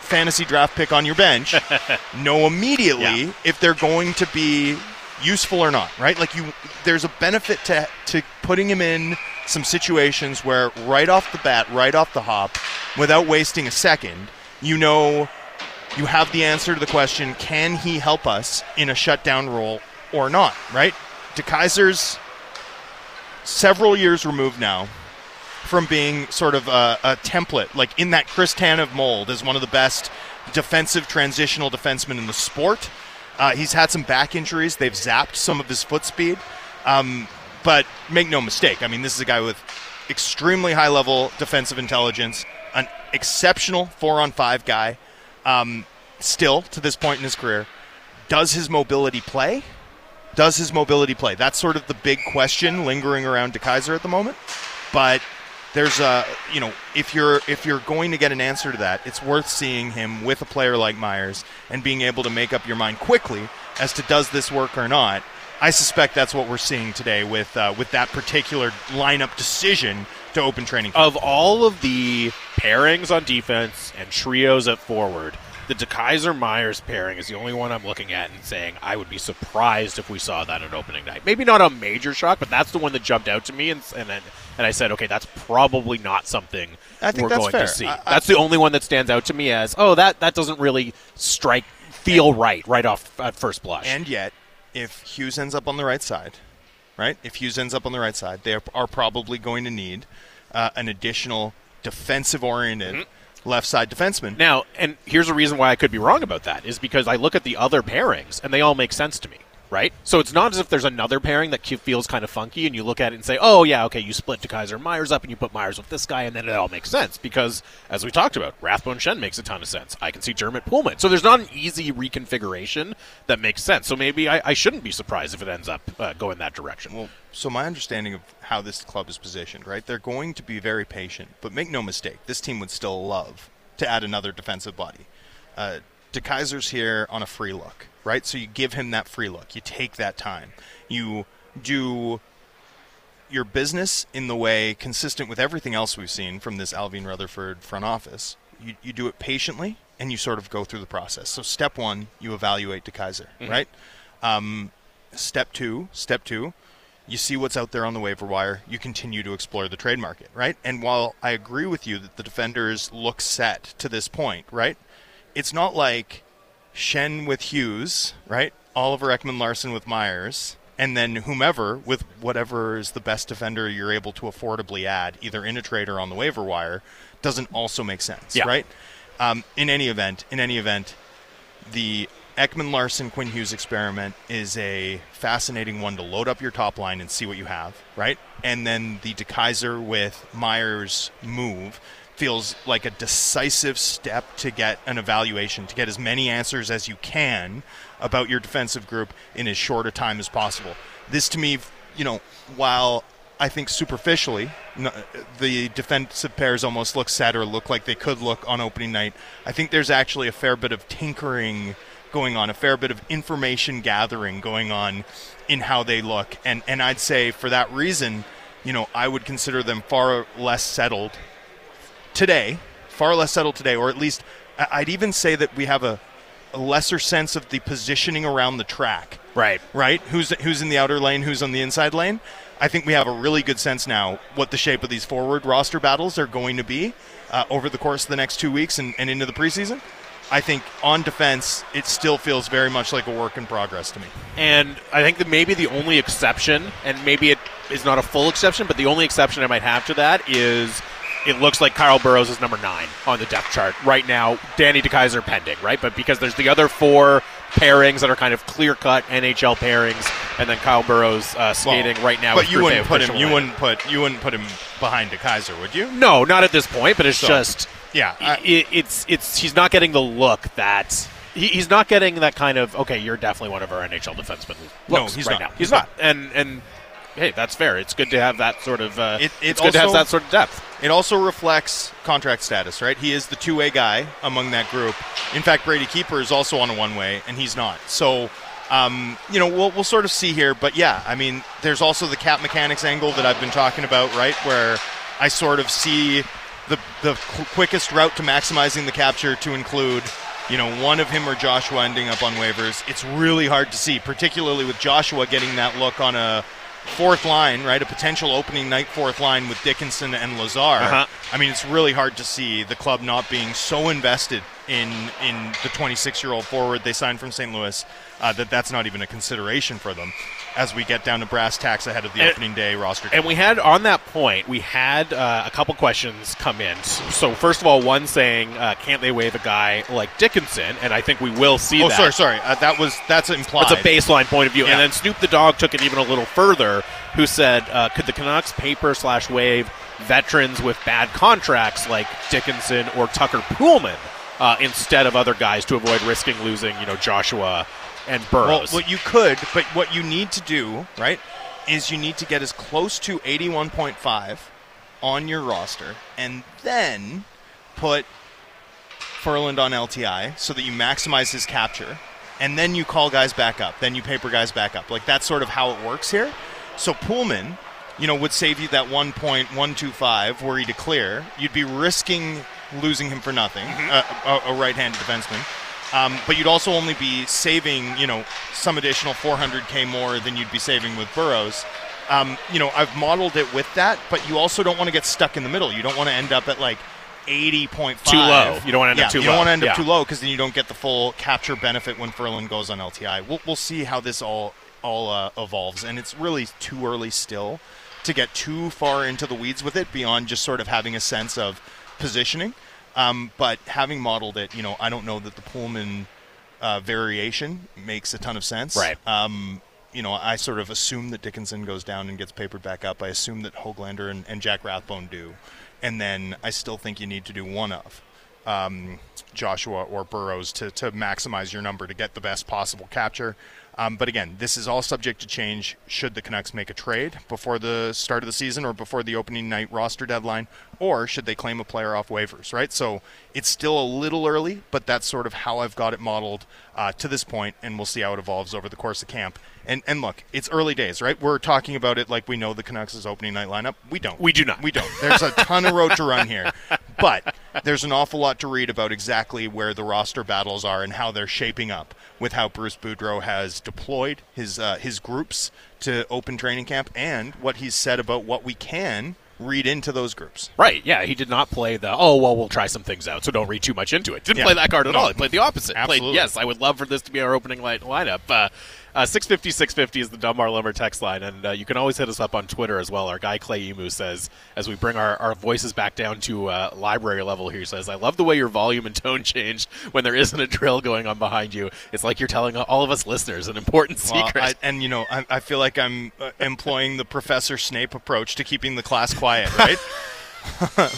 fantasy draft pick on your bench [laughs] know immediately Yeah. if they're going to be useful or not, right? Like you there's a benefit to to putting him in some situations where right off the bat, right off the hop, without wasting a second, you know you have the answer to the question, can he help us in a shutdown role or not, right? DeKeyser's several years removed now from being sort of a, a template, like in that Chris Tanev mold as one of the best defensive transitional defensemen in the sport. Uh, he's had some back injuries. They've zapped some of his foot speed. Um, but make no mistake, I mean, this is a guy with extremely high level defensive intelligence, an exceptional four on five guy, um, still to this point in his career. Does his mobility play? Does his mobility play? That's sort of the big question lingering around DeKeyser at the moment. But there's a you know if you're if you're going to get an answer to that, it's worth seeing him with a player like Myers and being able to make up your mind quickly as to does this work or not. I suspect that's what we're seeing today with uh, with that particular lineup decision to open training. Camp. Of all of the pairings on defense and trios at forward, the DeKeyser Myers pairing is the only one I'm looking at and saying I would be surprised if we saw that at opening night. Maybe not a major shock, but that's the one that jumped out to me, and and and I said, okay, that's probably not something I think we're that's going fair. to see. I- I- that's the only one that stands out to me as oh that that doesn't really strike feel right right off at first blush. And yet, if Hughes ends up on the right side, right? If Hughes ends up on the right side, they are, are probably going to need uh, an additional defensive-oriented left side defenseman. Now, and here's a reason why I could be wrong about that is because I look at the other pairings and they all make sense to me, right? So it's not as if there's another pairing that feels kind of funky and you look at it and say, oh, yeah, okay, you split DeKeyser Myers up and you put Myers with this guy and then it all makes sense because, as we talked about, Rathbone Schenn makes a ton of sense. I can see Dermott Poolman. So there's not an easy reconfiguration that makes sense. So maybe I, I shouldn't be surprised if it ends up uh, going that direction. Well, so my understanding of how this club is positioned, right? They're going to be very patient, but make no mistake, this team would still love to add another defensive body. Uh, DeKeyser's here on a free look, right? So you give him that free look. You take that time. You do your business in the way consistent with everything else we've seen from this Allvin Rutherford front office. You, you do it patiently and you sort of go through the process. So step one, you evaluate DeKeyser, right? Um, step two, step two, you see what's out there on the waiver wire. You continue to explore the trade market, right? And while I agree with you that the defenders look set to this point, right? It's not like Schenn with Hughes, right? Oliver Ekman Larsson with Myers, and then whomever with whatever is the best defender you're able to affordably add, either in a trade or on the waiver wire, doesn't also make sense, Yeah. right? Um, in any event, in any event, the Ekman Larsson Quinn Hughes experiment is a fascinating one to load up your top line and see what you have, right? And then the DeKeyser with Myers move feels like a decisive step to get an evaluation, to get as many answers as you can about your defensive group in as short a time as possible. This to me, you know, while I think superficially, the defensive pairs almost look set or look like they could look on opening night. I think there's actually a fair bit of tinkering going on, a fair bit of information gathering going on in how they look. And, and I'd say for that reason, you know, I would consider them far less settled today, far less settled today, or at least I'd even say that we have a, a lesser sense of the positioning around the track right. right? Who's who's in the outer lane, who's on the inside lane. I think we have a really good sense now what the shape of these forward roster battles are going to be uh, over the course of the next two weeks and, and into the preseason. I think on defense, it still feels very much like a work in progress to me. And I think that maybe the only exception, and maybe it is not a full exception, but the only exception I might have to that is it looks like Kyle Burroughs is number nine on the depth chart right now. Danny DeKeyser pending, right? But because there's the other four pairings that are kind of clear cut NHL pairings, and then Kyle Burroughs uh, skating right now. but you wouldn't put him. You wouldn't put. You wouldn't put him behind DeKeyser, would you? No, not at this point. But it's So, just yeah, i it, it's it's he's not getting the look that. He, he's not getting that kind of okay. You're definitely one of our NHL defensemen. No, he's right not. now. He's He's not. And and hey, that's fair. It's good to have that sort of. Uh, It- it's it's good to have that sort of depth. It also reflects contract status, right? He is the two way guy among that group. In fact, Brady Keeper is also on a one way, and he's not. So, um, you know, we'll, we'll sort of see here. But yeah, I mean, there's also the cap mechanics angle that I've been talking about, right? Where I sort of see the, the qu- quickest route to maximizing the capture to include. You know, one of him or Joshua ending up on waivers. It's really hard to see, particularly with Joshua getting that look on a fourth line, right? A potential opening night fourth line with Dickinson and Lazar. Uh-huh. I mean, it's really hard to see the club not being so invested in in the 26 year old forward they signed from St. Louis uh, that that's not even a consideration for them. As we get down to brass tacks ahead of the And- opening day roster. And we had on that point, we had uh, a couple questions come in. So first of all, one saying, uh, "Can't they waive a guy like Dickinson?" And I think we will see oh, that. sorry, sorry. Uh, that was that's implied. That's a baseline point of view. Yeah. And then Snoop the dog took it even a little further, who said, uh, "Could the Canucks paper slash waive veterans with bad contracts like Dickinson or Tucker Poolman uh, instead of other guys to avoid risking losing, you know, Joshua and Well, Burroughs?" what you could, but what you need to do, right, is you need to get as close to 81.5 on your roster and then put Ferland on LTI so that you maximize his capture and then you call guys back up. Then you paper guys back up. Like that's sort of how it works here. So Poolman, you know, would save you that 1.125 were he to clear. You'd be risking losing him for nothing, uh, a, a right-handed defenseman. Um, but you'd also only be saving, you know, some additional 400k more than you'd be saving with Burroughs. Um, you know, I've modeled it with that, but you also don't want to get stuck in the middle. You don't want to end up at like 80.5. Too low. You don't wanna end yeah, up too you don't low. want to end up Yeah. too low because then you don't get the full capture benefit when Ferland goes on LTI. We'll, we'll see how this all all uh, evolves, and it's really too early still to get too far into the weeds with it beyond just sort of having a sense of positioning. Um, but having modeled it, you know, I don't know that the Poolman uh, variation makes a ton of sense. Right. Um, you know, I sort of assume that Dickinson goes down and gets papered back up. I assume that Hoglander and, and Jack Rathbone do. And then I still think you need to do one of um, Joshua or Burroughs to, to maximize your number to get the best possible capture. Um, but again, this is all subject to change should the Canucks make a trade before the start of the season or before the opening night roster deadline, or should they claim a player off waivers, right? So it's still a little early, but that's sort of how I've got it modeled uh, to this point, and we'll see how it evolves over the course of camp. And, and look, it's early days, right? We're talking about it like we know the Canucks' opening night lineup. We don't. We do not. We don't. There's a ton of road to run here. [laughs] But there's an awful lot to read about exactly where the roster battles are and how they're shaping up with how Bruce Boudreau has deployed his uh, his groups to open training camp and what he's said about what we can read into those groups. Right. Yeah, he did not play the oh well we'll try some things out, so don't read too much into it. Didn't Yeah. play that card at No. all. He played the opposite. Played Absolutely. yes, I would love for this to be our opening light lineup. Uh, uh, 650 650 is the Dunbar Lumber text line, and uh, you can always hit us up on Twitter as well. Our guy Clay Emu says, as we bring our, our voices back down to uh, library level here, he says, I love the way your volume and tone change when there isn't a drill going on behind you. It's like you're telling all of us listeners an important Well, secret. I, and you know, I, I feel like I'm uh, employing the Professor Snape approach to keeping the class quiet, right?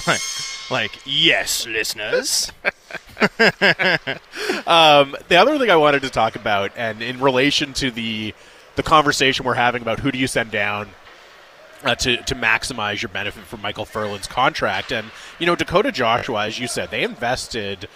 like, [laughs] like, yes, listeners. [laughs] [laughs] Um, the other thing I wanted to talk about, and in relation to the the conversation we're having about who do you send down uh, to to maximize your benefit from Micheal Ferland's contract, and you know Dakota Joshua, as you said, they invested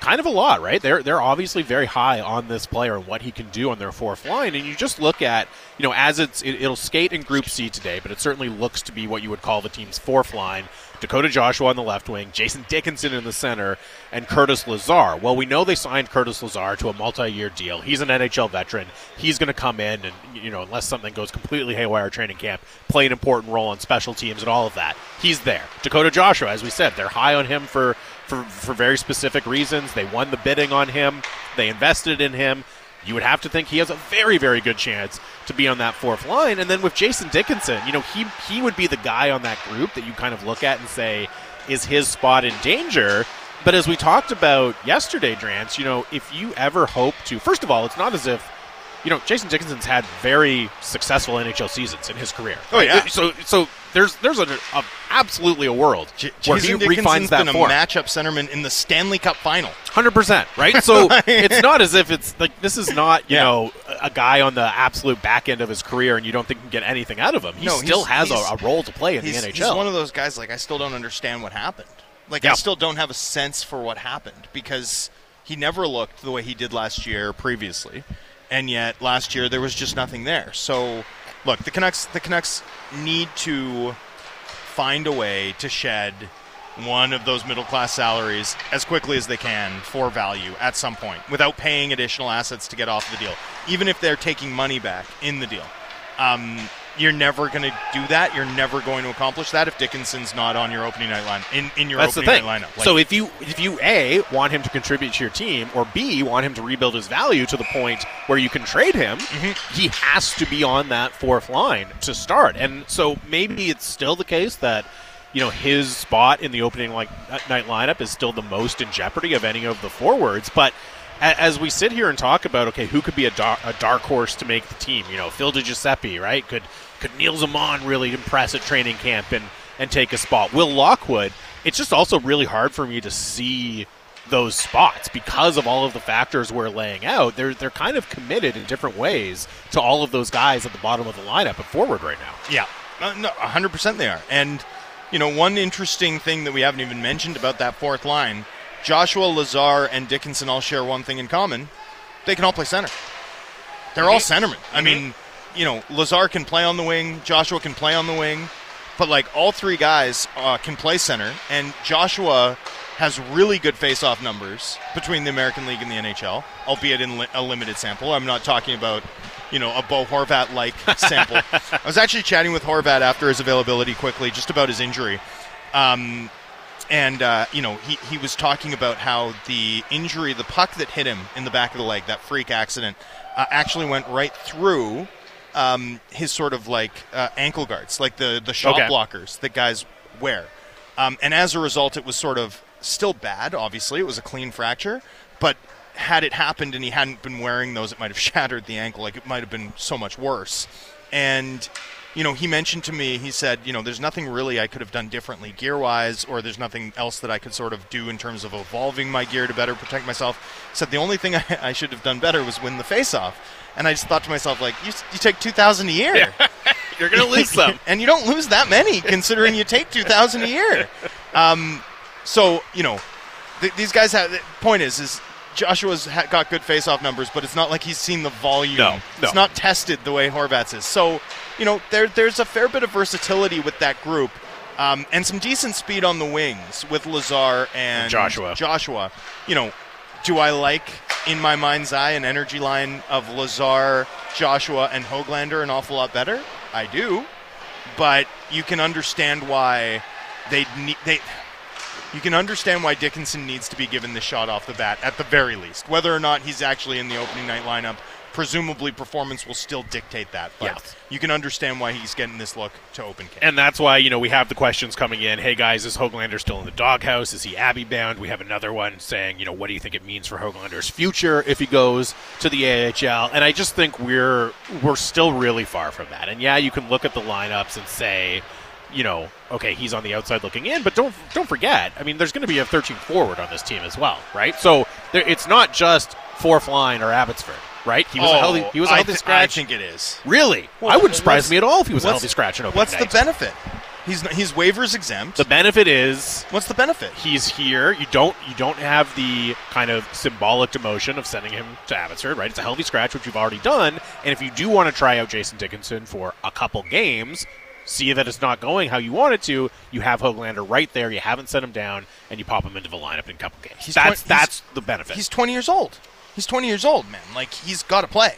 kind of a lot, right? They're they're obviously very high on this player and what he can do on their fourth line. And you just look at, you know, as it's it, it'll skate in Group C today, but it certainly looks to be what you would call the team's fourth line. Dakota Joshua on the left wing, Jason Dickinson in the center, and Curtis Lazar. Well, we know they signed Curtis Lazar to a multi-year deal. He's an NHL veteran. He's going to come in and, you know, unless something goes completely haywire training camp, play an important role on special teams and all of that. He's there. Dakota Joshua, as we said, they're high on him for for, for very specific reasons. They won the bidding on him. They invested in him. You would have to think he has a very, very good chance to be on that fourth line. And then with Jason Dickinson, you know, he he would be the guy on that group that you kind of look at and say, is his spot in danger? But as we talked about yesterday, Drance, you know, if you ever hope to, first of all, it's not as if you know, Jason Dickinson's had very successful NHL seasons in his career. Oh, yeah. So, so there's there's a, a absolutely a world J- where Jason he refines Dickinson's that been a form. matchup centerman in the Stanley Cup final. Hundred percent, right? So [laughs] it's not as if it's like this is not you Yeah. know a guy on the absolute back end of his career, and you don't think you can get anything out of him. He No, still has a, a role to play in He's, the he's NHL. one of those guys like I still don't understand what happened. Like Yeah. I still don't have a sense for what happened because he never looked the way he did last year previously, and yet last year there was just nothing there. So, look, the Canucks the Canucks need to find a way to shed one of those middle class salaries as quickly as they can for value at some point without paying additional assets to get off the deal, even if they're taking money back in the deal. Um, you're never going to do that. You're never going to accomplish that if Dickinson's not on your opening night line in, in your That's the opening thing. night lineup. Like, so if you if you a want him to contribute to your team, or b want him to rebuild his value to the point where you can trade him, Mm-hmm. he has to be on that fourth line to start. And so maybe it's still the case that you know his spot in the opening like night lineup is still the most in jeopardy of any of the forwards, but. As we sit here and talk about, okay, who could be a dark, a dark horse to make the team? You know, Phil DiGiuseppe, right? Could could Nils Aman really impress at training camp and and take a spot? Will Lockwood? It's just also really hard for me to see those spots because of all of the factors we're laying out. They're they're kind of committed in different ways to all of those guys at the bottom of the lineup at forward right now. Yeah, uh, no, 100% they are. And, you know, one interesting thing that we haven't even mentioned about that fourth line Joshua, Lazar, and Dickinson all share one thing in common they can all play center. They're all centermen. I mean, you know, Lazar can play on the wing, Joshua can play on the wing, but like all three guys uh, can play center, and Joshua has really good face-off numbers between the American League and the NHL, albeit in li- a limited sample. I'm not talking about, you know, a Bo Horvat-like [laughs] sample. I was actually chatting with Horvat after his availability quickly, just about his injury. Um, and uh, you know he, he was talking about how the injury the puck that hit him in the back of the leg that freak accident uh, actually went right through um, his sort of like uh, ankle guards like the the shot Okay. blockers that guys wear. Um, and as a result it was sort of still bad obviously. It was a clean fracture. But had it happened and he hadn't been wearing those it might have [laughs] shattered the ankle. Like it might have been so much worse. And you know, he mentioned to me, he said, you know, there's nothing really I could have done differently gear wise, or there's nothing else that I could sort of do in terms of evolving my gear to better protect myself. He said the only thing [laughs] I, I should have done better was win the face off. And I just thought to myself, like, you, you take 2,000 a year. [laughs] You're going to lose some. [laughs] and you don't lose that many considering you take 2,000 a year. Um, so, you know, th- these guys have, the point is, is Joshua's ha- got good face-off numbers, but it's not like he's seen the volume. No, no. It's not tested the way Horvat's is. So, you know, there there's a fair bit of versatility with that group, um, and some decent speed on the wings with Lazar and Joshua. Joshua, you know, do I like in my mind's eye an energy line of Lazar, Joshua, and Hoglander an awful lot better? I do, but you can understand why they need they. You can understand why Dickinson needs to be given the shot off the bat at the very least. Whether or not he's actually in the opening night lineup, presumably performance will still dictate that. But Yes. you can understand why he's getting this look to open camp. And that's why, you know, we have the questions coming in. Hey, guys, is Hoglander still in the doghouse? Is he Abbey bound? We have another one saying, you know, what do you think it means for Hoglander's future if he goes to the AHL? And I just think we're we're still really far from that. And yeah, you can look at the lineups and say, you know, okay, he's on the outside looking in, but don't don't forget. I mean, there's going to be a 13 forward on this team as well, right? So there, it's not just fourth line or Abbotsford, right? He was a healthy he was a Oh, I healthy thi- scratch. I think it is. really, Well, I wouldn't surprise me at all if he was a healthy scratch opening What's the benefit? He's not, he's waivers exempt. The benefit is What's the benefit? he's here. You don't you don't have the kind of symbolic demotion of sending him to Abbotsford, right? It's a healthy scratch, which you've already done. And if you do want to try out Jason Dickinson for a couple games, see that it's not going how you want it to, you have Hoglander right there. You haven't sent him down, and you pop him into the lineup in a couple games. He's that's twen- he's- that's the benefit. He's 20 years old. He's 20 years old, man. Like he's got to play.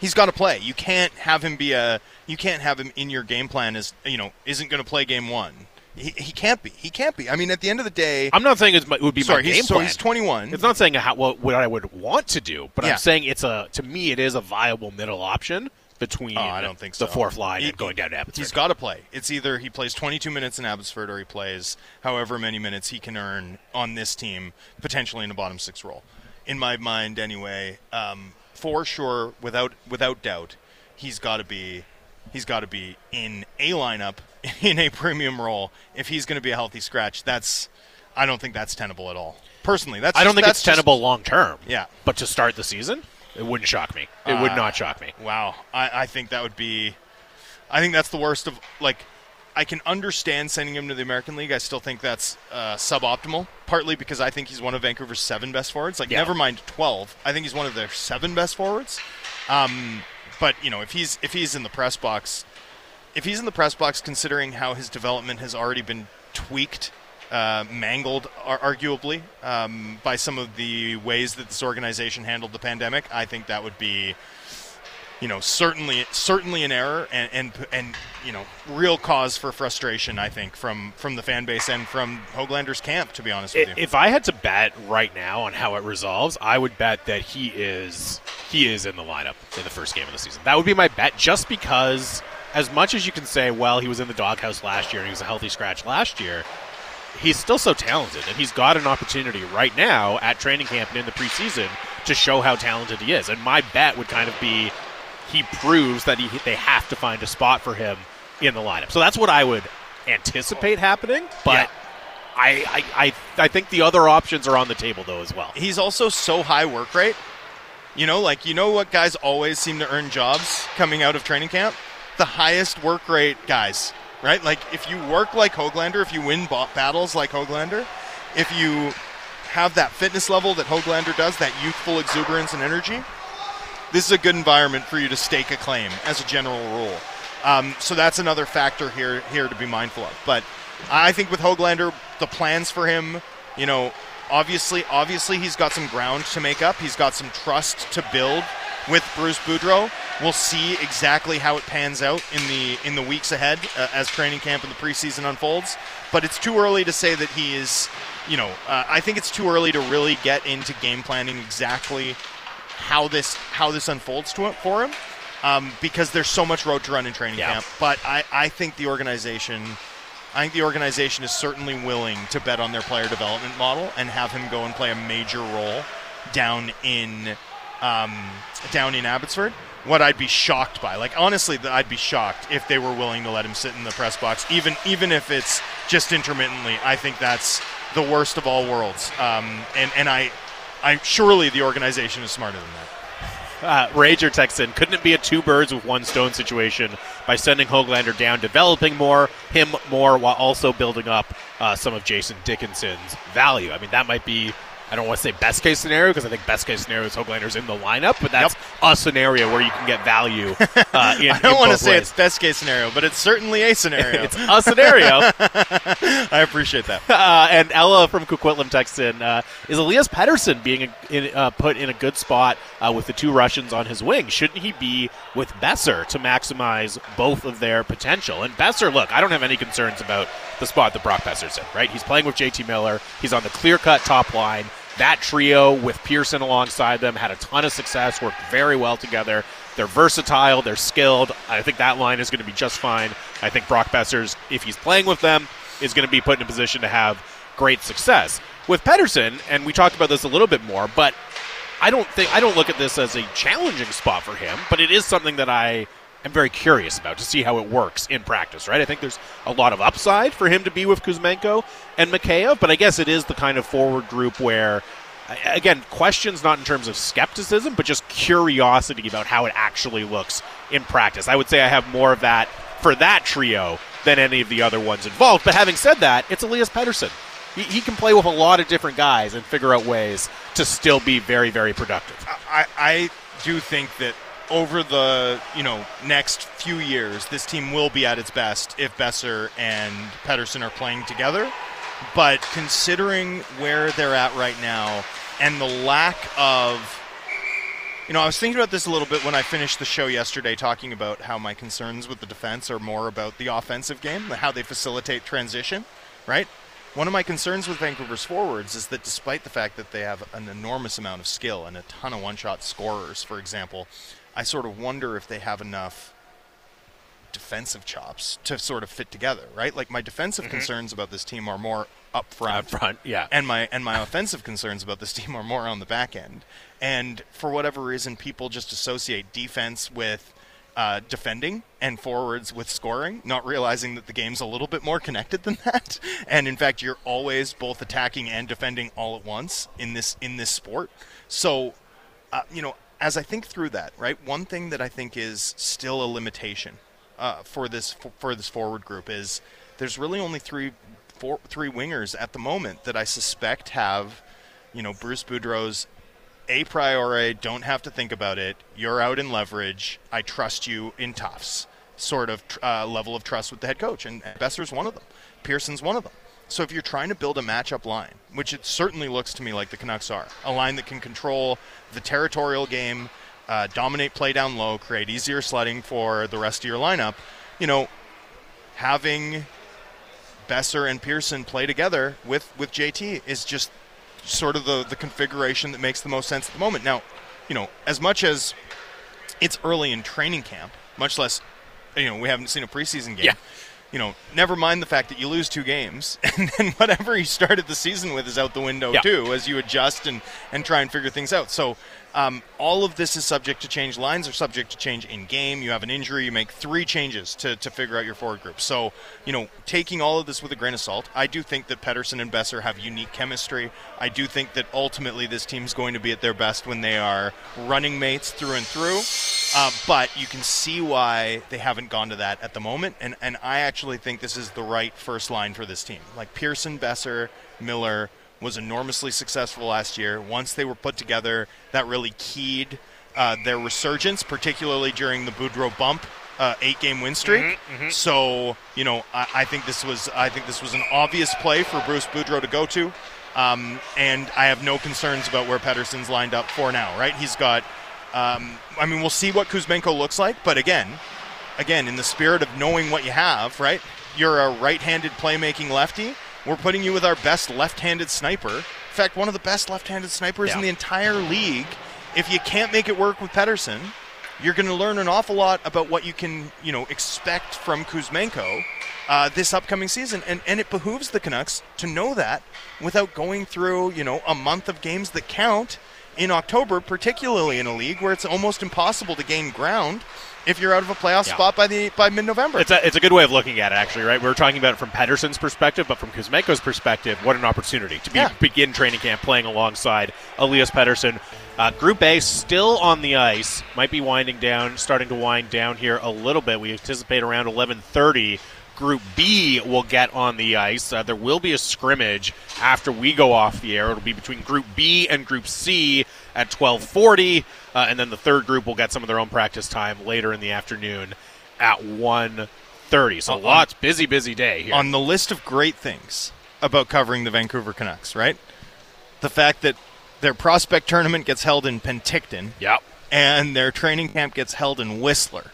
He's got to play. You can't have him be a. You can't have him in your game plan as you know isn't going to play game one. He, he can't be. He can't be. I mean, at the end of the day, I'm not saying it would be sorry. my game He's, so he's 21. It's not saying how, what, what I would want to do, but Yeah. I'm saying it's a to me it is a viable middle option between Oh, I don't think the so. fourth line He- and going down to Abbotsford. He's got to play. It's either he plays 22 minutes in Abbotsford or he plays however many minutes he can earn on this team, potentially in a bottom six role. In my mind, anyway, um, for sure, without without doubt, he's got to be he's got to be in a lineup [laughs] in a premium role if he's going to be a healthy scratch. That's I don't think that's tenable at all. Personally, that's I don't just- think that's it's tenable long term. Yeah. But to start the season, it wouldn't shock me. It would Uh, not shock me. Wow, I, I think that would be. I think that's the worst of like. I can understand sending him to the American League. I still think that's uh, suboptimal. Partly because I think he's one of Vancouver's seven best forwards. Like, Yeah. never mind twelve. I think he's one of their seven best forwards. Um, but you know, if he's if he's in the press box, if he's in the press box, considering how his development has already been tweaked, uh, mangled, ar- arguably, um, by some of the ways that this organization handled the pandemic, I think that would be you know, certainly certainly an error and and and you know, real cause for frustration. I think from from the fan base and from Hoglander's camp. To be honest with you, If I had to bet right now on how it resolves, I would bet that he is he is in the lineup in the first game of the season. That would be my bet, just because as much as you can say, well, he was in the doghouse last year and he was a healthy scratch last year, he's still so talented, and he's got an opportunity right now at training camp and in the preseason to show how talented he is. And my bet would kind of be he proves that he they have to find a spot for him in the lineup. So that's what I would anticipate happening, but. Yeah. I, I, I, I think the other options are on the table though as well. he's also so high work rate. You know, like you know what guys always seem to earn jobs coming out of training camp? The highest work rate guys, right? Like if you work like Hoglander, if you win ba- battles like Hoglander, if you have that fitness level that Hoglander does, that youthful exuberance and energy, this is a good environment for you to stake a claim as a general rule. Um, so that's another factor here here to be mindful of. But I think with Hoglander, the plans for him, you know, obviously obviously he's got some ground to make up. He's got some trust to build with Bruce Boudreau. We'll see exactly how it pans out in the in the weeks ahead uh, as training camp and the preseason unfolds. But it's too early to say that he is, you know, uh, I think it's too early to really get into game planning exactly how this how this unfolds to it for him um, because there's so much road to run in training Yeah. camp. But I, I think the organization I think the organization is certainly willing to bet on their player development model and have him go and play a major role down in um, down in Abbotsford. What I'd be shocked by, like honestly, I'd be shocked if they were willing to let him sit in the press box, even even if it's just intermittently. I think that's the worst of all worlds. Um, and and I, I surely the organization is smarter than that. Uh, Rager texts in, couldn't it be a two birds with one stone situation by sending Hoglander down, developing more, him more, while also building up uh, some of Jason Dickinson's value? I mean, that might be, I don't want to say best case scenario because I think best case scenario is Hoglander's in the lineup, but that's a scenario where you can get value [laughs] uh, in, I don't want to say it's best case scenario, but it's certainly a scenario. [laughs] it's a scenario. [laughs] I appreciate that. Uh, and Ella from Coquitlam texts in, uh, is Elias Pettersson being in, uh, put in a good spot uh, with the two Russians on his wing? Shouldn't he be with Boeser to maximize both of their potential? And Boeser, look, I don't have any concerns about the spot that Brock Boeser's in, right? He's playing with JT Miller. He's on the clear cut top line. That trio with Pearson alongside them had a ton of success, worked very well together. They're versatile, they're skilled. I think that line is going to be just fine. I think Brock Boeser's, if he's playing with them, is going to be put in a position to have great success. With Pettersson, and we talked about this a little bit more, but I don't think I don't look at this as a challenging spot for him, but it is something that I am very curious about to see how it works in practice, right? I think there's a lot of upside for him to be with Kuzmenko and Mikheyev, but I guess it is the kind of forward group where again, questions not in terms of skepticism, but just curiosity about how it actually looks in practice. I would say I have more of that for that trio than any of the other ones involved. But having said that, it's Elias Pettersson. He, he can play with a lot of different guys and figure out ways to still be very, very productive. I, I do think that over the you know next few years, this team will be at its best if Boeser and Pettersson are playing together. But considering where they're at right now and the lack of you know, I was thinking about this a little bit when I finished the show yesterday, talking about how my concerns with the defense are more about the offensive game, how they facilitate transition, right? One of my concerns with Vancouver's forwards is that despite the fact that they have an enormous amount of skill and a ton of one shot scorers, for example, I sort of wonder if they have enough defensive chops to sort of fit together, right? Like my defensive mm-hmm. concerns about this team are more up front. Up front, yeah. And my and my offensive concerns about this team are more on the back end. And for whatever reason, people just associate defense with uh, defending and forwards with scoring, not realizing that the game's a little bit more connected than [laughs] that. And in fact, you're always both attacking and defending all at once in this in this sport. So, uh, you know, as I think through that, right, one thing that I think is still a limitation uh, for this for, for this forward group is there's really only three four, three wingers at the moment that I suspect have, you know, Bruce Boudreau's a priori, don't have to think about it. You're out in leverage. I trust you in toughs. Sort of uh, level of trust with the head coach, and Boeser's one of them. Pearson's one of them. So if you're trying to build a matchup line, which it certainly looks to me like the Canucks are, a line that can control the territorial game, uh, dominate play down low, create easier sledding for the rest of your lineup. You know, having Boeser and Pearson play together with, with JT is just sort of the, the configuration that makes the most sense at the moment. Now, you know, as much as it's early in training camp, much less, you know, we haven't seen a preseason game. Yeah. You know, never mind the fact that you lose two games, [laughs] and then whatever you started the season with is out the window Yeah. too, as you adjust and, and try and figure things out. So, um, all of this is subject to change. Lines are subject to change in game. You have an injury, you make three changes to, to figure out your forward group. So, you know, taking all of this with a grain of salt, I do think that Pettersson and Boeser have unique chemistry. I do think that ultimately this team's going to be at their best when they are running mates through and through. Uh, but you can see why they haven't gone to that at the moment. And, and I actually think this is the right first line for this team. Like Pearson, Boeser, Miller was enormously successful last year. Once they were put together, that really keyed uh, their resurgence, particularly during the Boudreau bump. Uh, eight-game win streak. So you know, I, I think this was I think this was an obvious play for Bruce Boudreau to go to, um, and I have no concerns about where Pettersson's lined up for now. Right, he's got. Um, I mean, we'll see what Kuzmenko looks like, but again, again, in the spirit of knowing what you have, right? You're a right-handed playmaking lefty. We're putting you with our best left-handed sniper. In fact, one of the best left-handed snipers in the entire league. If you can't make it work with Pettersson, you're going to learn an awful lot about what you can, you know, expect from Kuzmenko uh, this upcoming season, and and it behooves the Canucks to know that without going through, you know, a month of games that count in October, particularly in a league where it's almost impossible to gain ground if you're out of a playoff Yeah. spot by the by mid-November. It's a, it's a good way of looking at it, actually, right? We're talking about it from Pettersson's perspective, but from Kuzmenko's perspective, what an opportunity to be, Yeah. begin training camp playing alongside Elias Pettersson. Uh, Group A still on the ice, might be winding down, starting to wind down here a little bit. We anticipate around 11:30. Group B will get on the ice. Uh, there will be a scrimmage after we go off the air. It'll be between Group B and Group C at 12:40, uh, and then the third group will get some of their own practice time later in the afternoon at 1.30. So On- lots, busy, busy day here. on the list of great things about covering the Vancouver Canucks, right? The fact that their prospect tournament gets held in Penticton yep. and their training camp gets held in Whistler,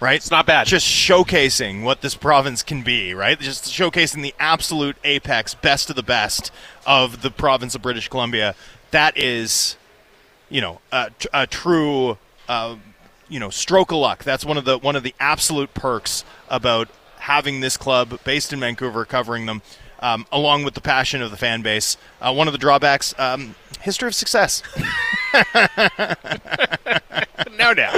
right? It's not bad. Just showcasing what this province can be, right? Just showcasing the absolute apex, best of the best of the province of British Columbia. That is, you know, a, a true, uh, you know, stroke of luck. That's one of the one of the absolute perks about having this club based in Vancouver, covering them, um, along with the passion of the fan base. Uh, one of the drawbacks, um, history of success. [laughs] no doubt.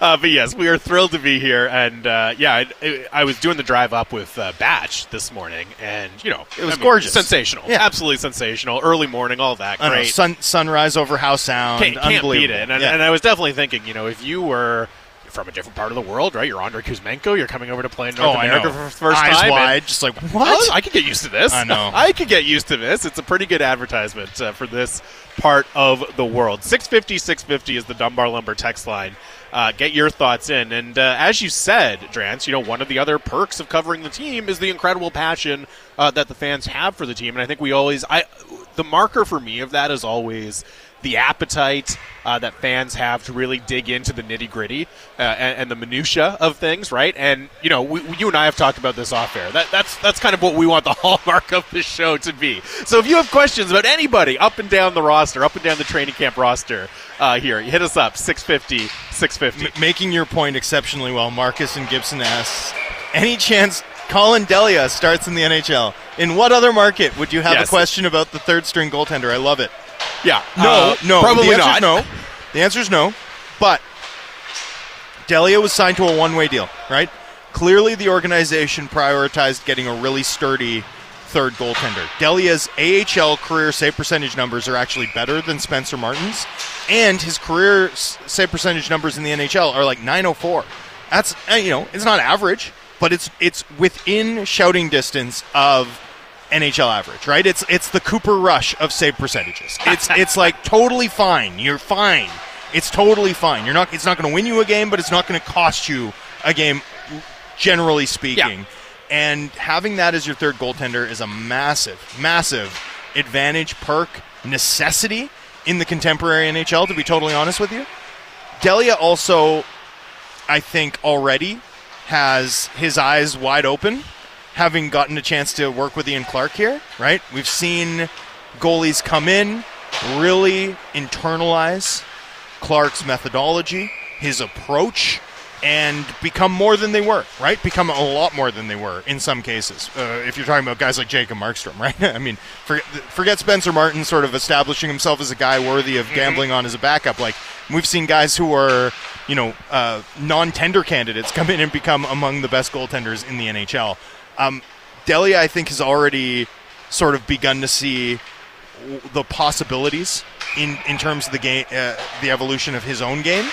Uh, but yes, we are thrilled to be here, and uh, yeah, I, I was doing the drive up with uh, Batch this morning, and you know, It was I mean, gorgeous. sensational, Yeah. absolutely sensational. Early morning, all that know, great. sun, sunrise over Howe Sound, can't, can't unbelievable. beat it. And, Yeah. and I was definitely thinking, you know, if you were from a different part of the world, right? You're Andrei Kuzmenko. You're coming over to play in North oh, America for the first Eyes time. and- wide, just like what? Oh, I could get used to this. I know. [laughs] I could get used to this. It's a pretty good advertisement uh, for this part of the world. 650 650 is the Dunbar Lumber text line. Uh, get your thoughts in. And uh, as you said, Drance, you know, one of the other perks of covering the team is the incredible passion uh, that the fans have for the team. And I think we always, I, the marker for me of that is always the appetite uh, that fans have to really dig into the nitty gritty uh, and, and the minutia of things, right? And you know, we, you and I have talked about this off air. That, that's that's kind of what we want the [laughs] hallmark of the show to be. So if you have questions about anybody up and down the roster, up and down the training camp roster, uh, here, hit us up 650 650. M- making your point exceptionally well. Marcus and Gibson asks, any chance Collin Delia starts in the NHL? In what other market would you have Yes. a question about the third string goaltender? I love it. Yeah, No, uh, no, probably the not. no. The answer is no. But Delia was signed to a one-way deal, right? Clearly, the organization prioritized getting a really sturdy third goaltender. Delia's AHL career save percentage numbers are actually better than Spencer Martin's, and his career save percentage numbers in the NHL are like 904. That's uh, you know, it's not average, but it's it's within shouting distance of NHL average, right? It's it's the Cooper Rush of save percentages. It's it's like [laughs] totally fine. You're fine. It's totally fine. You're not. It's not going to win you a game, but it's not going to cost you a game, generally speaking. And having that as your third goaltender is a massive, massive advantage, perk, necessity in the contemporary NHL. To be totally honest with you, Delia also, I think, already has his eyes wide open, having gotten a chance to work with Ian Clark here, right? We've seen goalies come in, really internalize Clark's methodology, his approach, and become more than they were, right? Become a lot more than they were in some cases. Uh, if you're talking about guys like Jacob Markstrom, [laughs] right? I mean, forget, forget Spencer Martin sort of establishing himself as a guy worthy of gambling on as a backup. Like, we've seen guys who are, you know, uh, non tender candidates come in and become among the best goaltenders in the NHL. Um, Delia, I think, has already sort of begun to see the possibilities in, in terms of the game, uh, the evolution of his own game.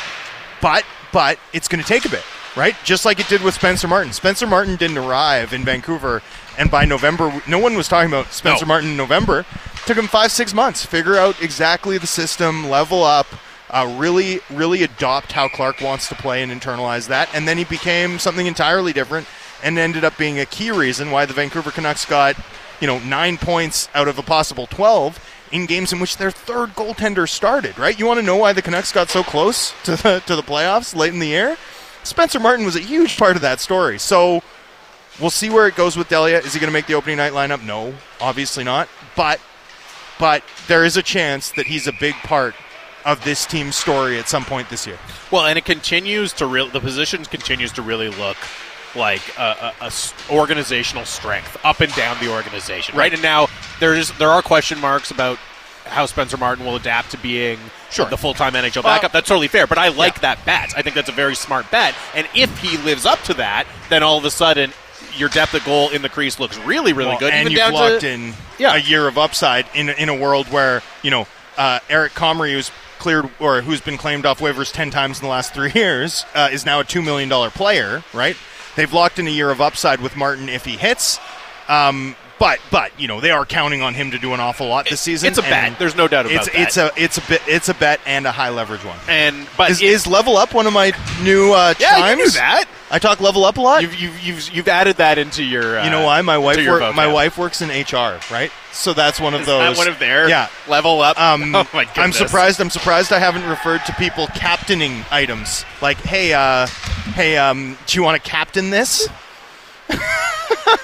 But but it's going to take a bit, right? Just like it did with Spencer Martin. Spencer Martin didn't arrive in Vancouver, and by November, no one was talking about Spencer No. Martin in November. took him five six months figure out exactly the system, level up. Uh, really, really adopt how Clark wants to play and internalize that, and then he became something entirely different, and ended up being a key reason why the Vancouver Canucks got, you know, nine points out of a possible twelve in games in which their third goaltender started. Right? You want to know why the Canucks got so close to the to the playoffs late in the year? Spencer Martin was a huge part of that story. So we'll see where it goes with Delia. Is he going to make the opening night lineup? No, obviously not. But but there is a chance that he's a big part of this team's story at some point this year. Well, and it continues to real. The position continues to really look like a, a- a organizational strength up and down the organization, right? And now there's there are question marks about how Spencer Martin will adapt to being Sure. the full time NHL backup. That's totally fair, but I like Yeah. that bet. I think that's a very smart bet. And if he lives up to that, then all of a sudden your depth at goal in the crease looks really, really Well, good. and you've locked to, in Yeah. a year of upside in in a world where you know uh, Eric Comrie, who's cleared or who's been claimed off waivers ten times in the last three [laughs] years, uh, is now a two million dollar player. Right? They've locked in a year of upside with Martin if he hits. Um, but but you know they are counting on him to do an awful lot this season. it's a bet. There's no doubt about it's, that. It's a it's a bit it's a bet and a high leverage one. and but Is, it- is level up one of my new uh, yeah, you chimes? knew that. I talk level up a lot. You've, you've, you've, you've added that into your. Uh, you know why? My wife work, my wife works in HR, right? So that's one of Is those. that one of their Yeah. level up? Um, [laughs] oh my goodness. I'm surprised. I'm surprised I haven't referred to people captaining items. Like, hey, uh, hey, um, do you want to captain this? [laughs]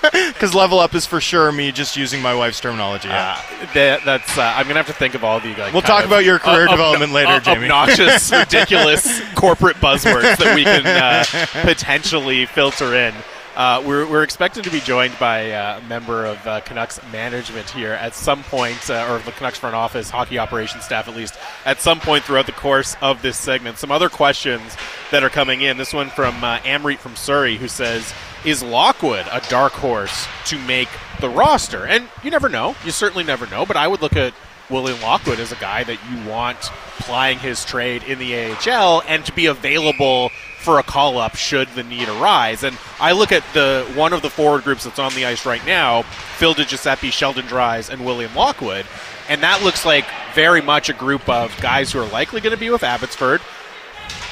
Because level up is for sure me just using my wife's terminology. Yeah. Uh, that, that's. Uh, I'm gonna have to think of all the. Like, We'll talk about your career ob- development obno- later, Jamie. Obnoxious, ridiculous [laughs] corporate buzzwords that we can uh, potentially filter in. Uh, we're, we're expected to be joined by uh, a member of uh, Canucks management here at some point, uh, or the Canucks front office, hockey operations staff at least, at some point throughout the course of this segment. Some other questions that are coming in. This one from uh, Amrit from Surrey, who says, "Is Lockwood a dark horse to make the roster?" And you never know. You certainly never know. But I would look at William Lockwood is a guy that you want plying his trade in the AHL and to be available for a call up should the need arise. And I look at the one of the forward groups that's on the ice right now, Phil DiGiuseppe, Sheldon Dries, and William Lockwood. And that looks like very much a group of guys who are likely going to be with Abbotsford,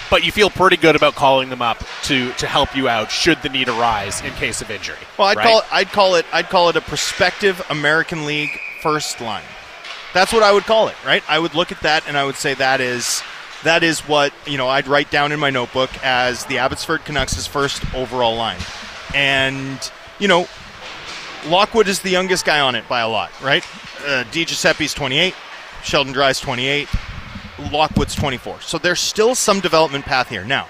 but you feel pretty good about calling them up to to help you out should the need arise in case of injury. Well, I'd right? call it. I'd call it. I'd call it a prospective American League first line. That's what I would call it, right? I would look at that and I would say that is that is what you know. I'd write down in my notebook as the Abbotsford Canucks' first overall line, and you know, Lockwood is the youngest guy on it by a lot, right? Uh, Giuseppe's 28, Sheldon Dries 28, Lockwood's 24. So there's still some development path here. Now,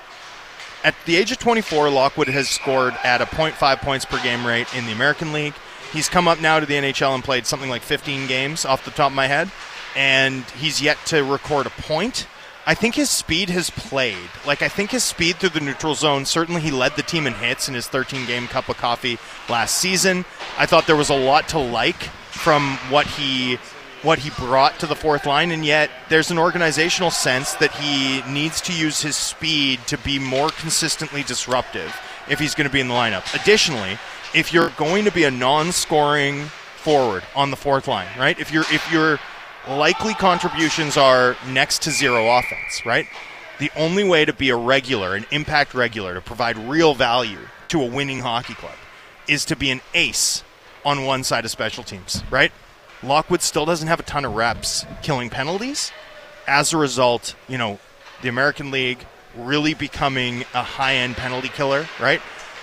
at the age of 24, Lockwood has scored at a 0.5 points per game rate in the American League. He's come up now to the NHL and played something like 15 games off the top of my head, and he's yet to record a point. I think his speed has played. Like, I think his speed through the neutral zone, certainly he led the team in hits in his 13 game cup of coffee last season. I thought there was a lot to like from what he what he brought to the fourth line, and yet there's an organizational sense that he needs to use his speed to be more consistently disruptive if he's going to be in the lineup. Additionally, if you're going to be a non-scoring forward on the fourth line, right? If you're if your likely contributions are next to zero offense, right? The only way to be a regular, an impact regular, to provide real value to a winning hockey club is to be an ace on one side of special teams, right? Lockwood still doesn't have a ton of reps killing penalties. As a result, you know, the American League, really becoming a high end penalty killer, right?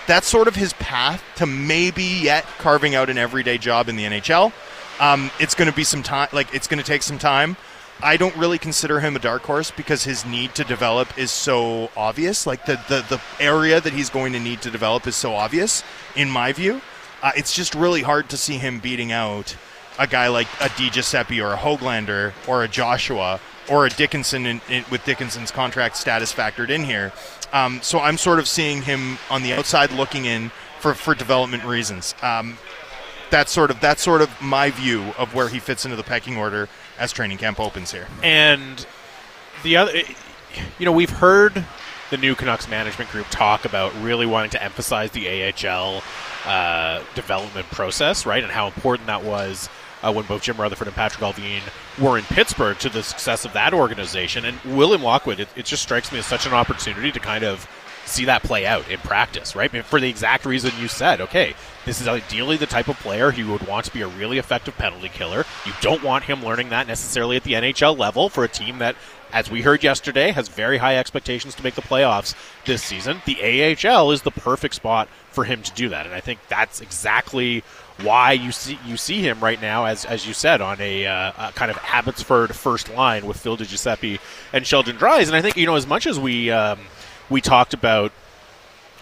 That's sort of his path to maybe yet carving out an everyday job in the NHL. Um, it's going to be some time, like, it's going to take some time. I don't really consider him a dark horse because his need to develop is so obvious. Like, the, the, the area that he's going to need to develop is so obvious, in my view. Uh, it's just really hard to see him beating out a guy like a Di Giuseppe or a Hoglander or a Joshua or a Dickinson in, in, with Dickinson's contract status factored in here. Um, so I'm sort of seeing him on the outside looking in for, for development reasons. Um, that's sort of that's sort of my view of where he fits into the pecking order as training camp opens here. And the other, you know, we've heard the new Canucks management group talk about really wanting to emphasize the AHL uh, development process, right, and how important that was uh, when both Jim Rutherford and Patrik Allvin were in Pittsburgh to the success of that organization. And William Lockwood, it, it just strikes me as such an opportunity to kind of see that play out in practice, right? For the exact reason you said, okay, this is ideally the type of player who would want to be a really effective penalty killer. You don't want him learning that necessarily at the NHL level for a team that, as we heard yesterday, has very high expectations to make the playoffs this season. The AHL is the perfect spot for him to do that, and I think that's exactly why you see you see him right now, as as you said, on a, uh, a kind of Abbotsford first line with Phil Giuseppe and Sheldon Dries. And I think you know as much as we um, we talked about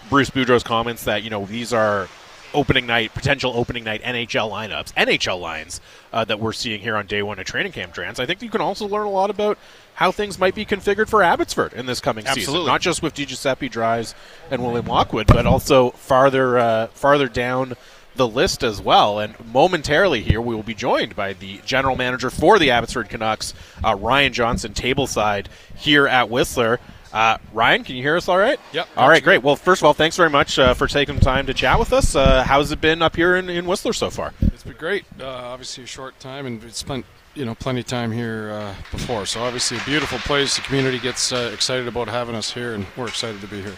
Bruce Boudreau's comments that you know these are opening night potential opening night NHL lineups, NHL lines uh, that we're seeing here on day one of training camp. Drance, I think you can also learn a lot about how things might be configured for Abbotsford in this coming Absolutely. season, not just with Di Drives and William Lockwood, but also farther uh, farther down the list as well. And momentarily here, we will be joined by the general manager for the Abbotsford Canucks, uh, Ryan Johnson, tableside here at Whistler. Uh, Ryan, can you hear us all right? Yep. All right, great. Well, first of all, thanks very much uh, for taking time to chat with us. Uh, how's it been up here in, in Whistler so far? It's been great. Uh, obviously, a short time, and we've spent you know plenty of time here uh, before. So obviously, a beautiful place. The community gets uh, excited about having us here, and we're excited to be here.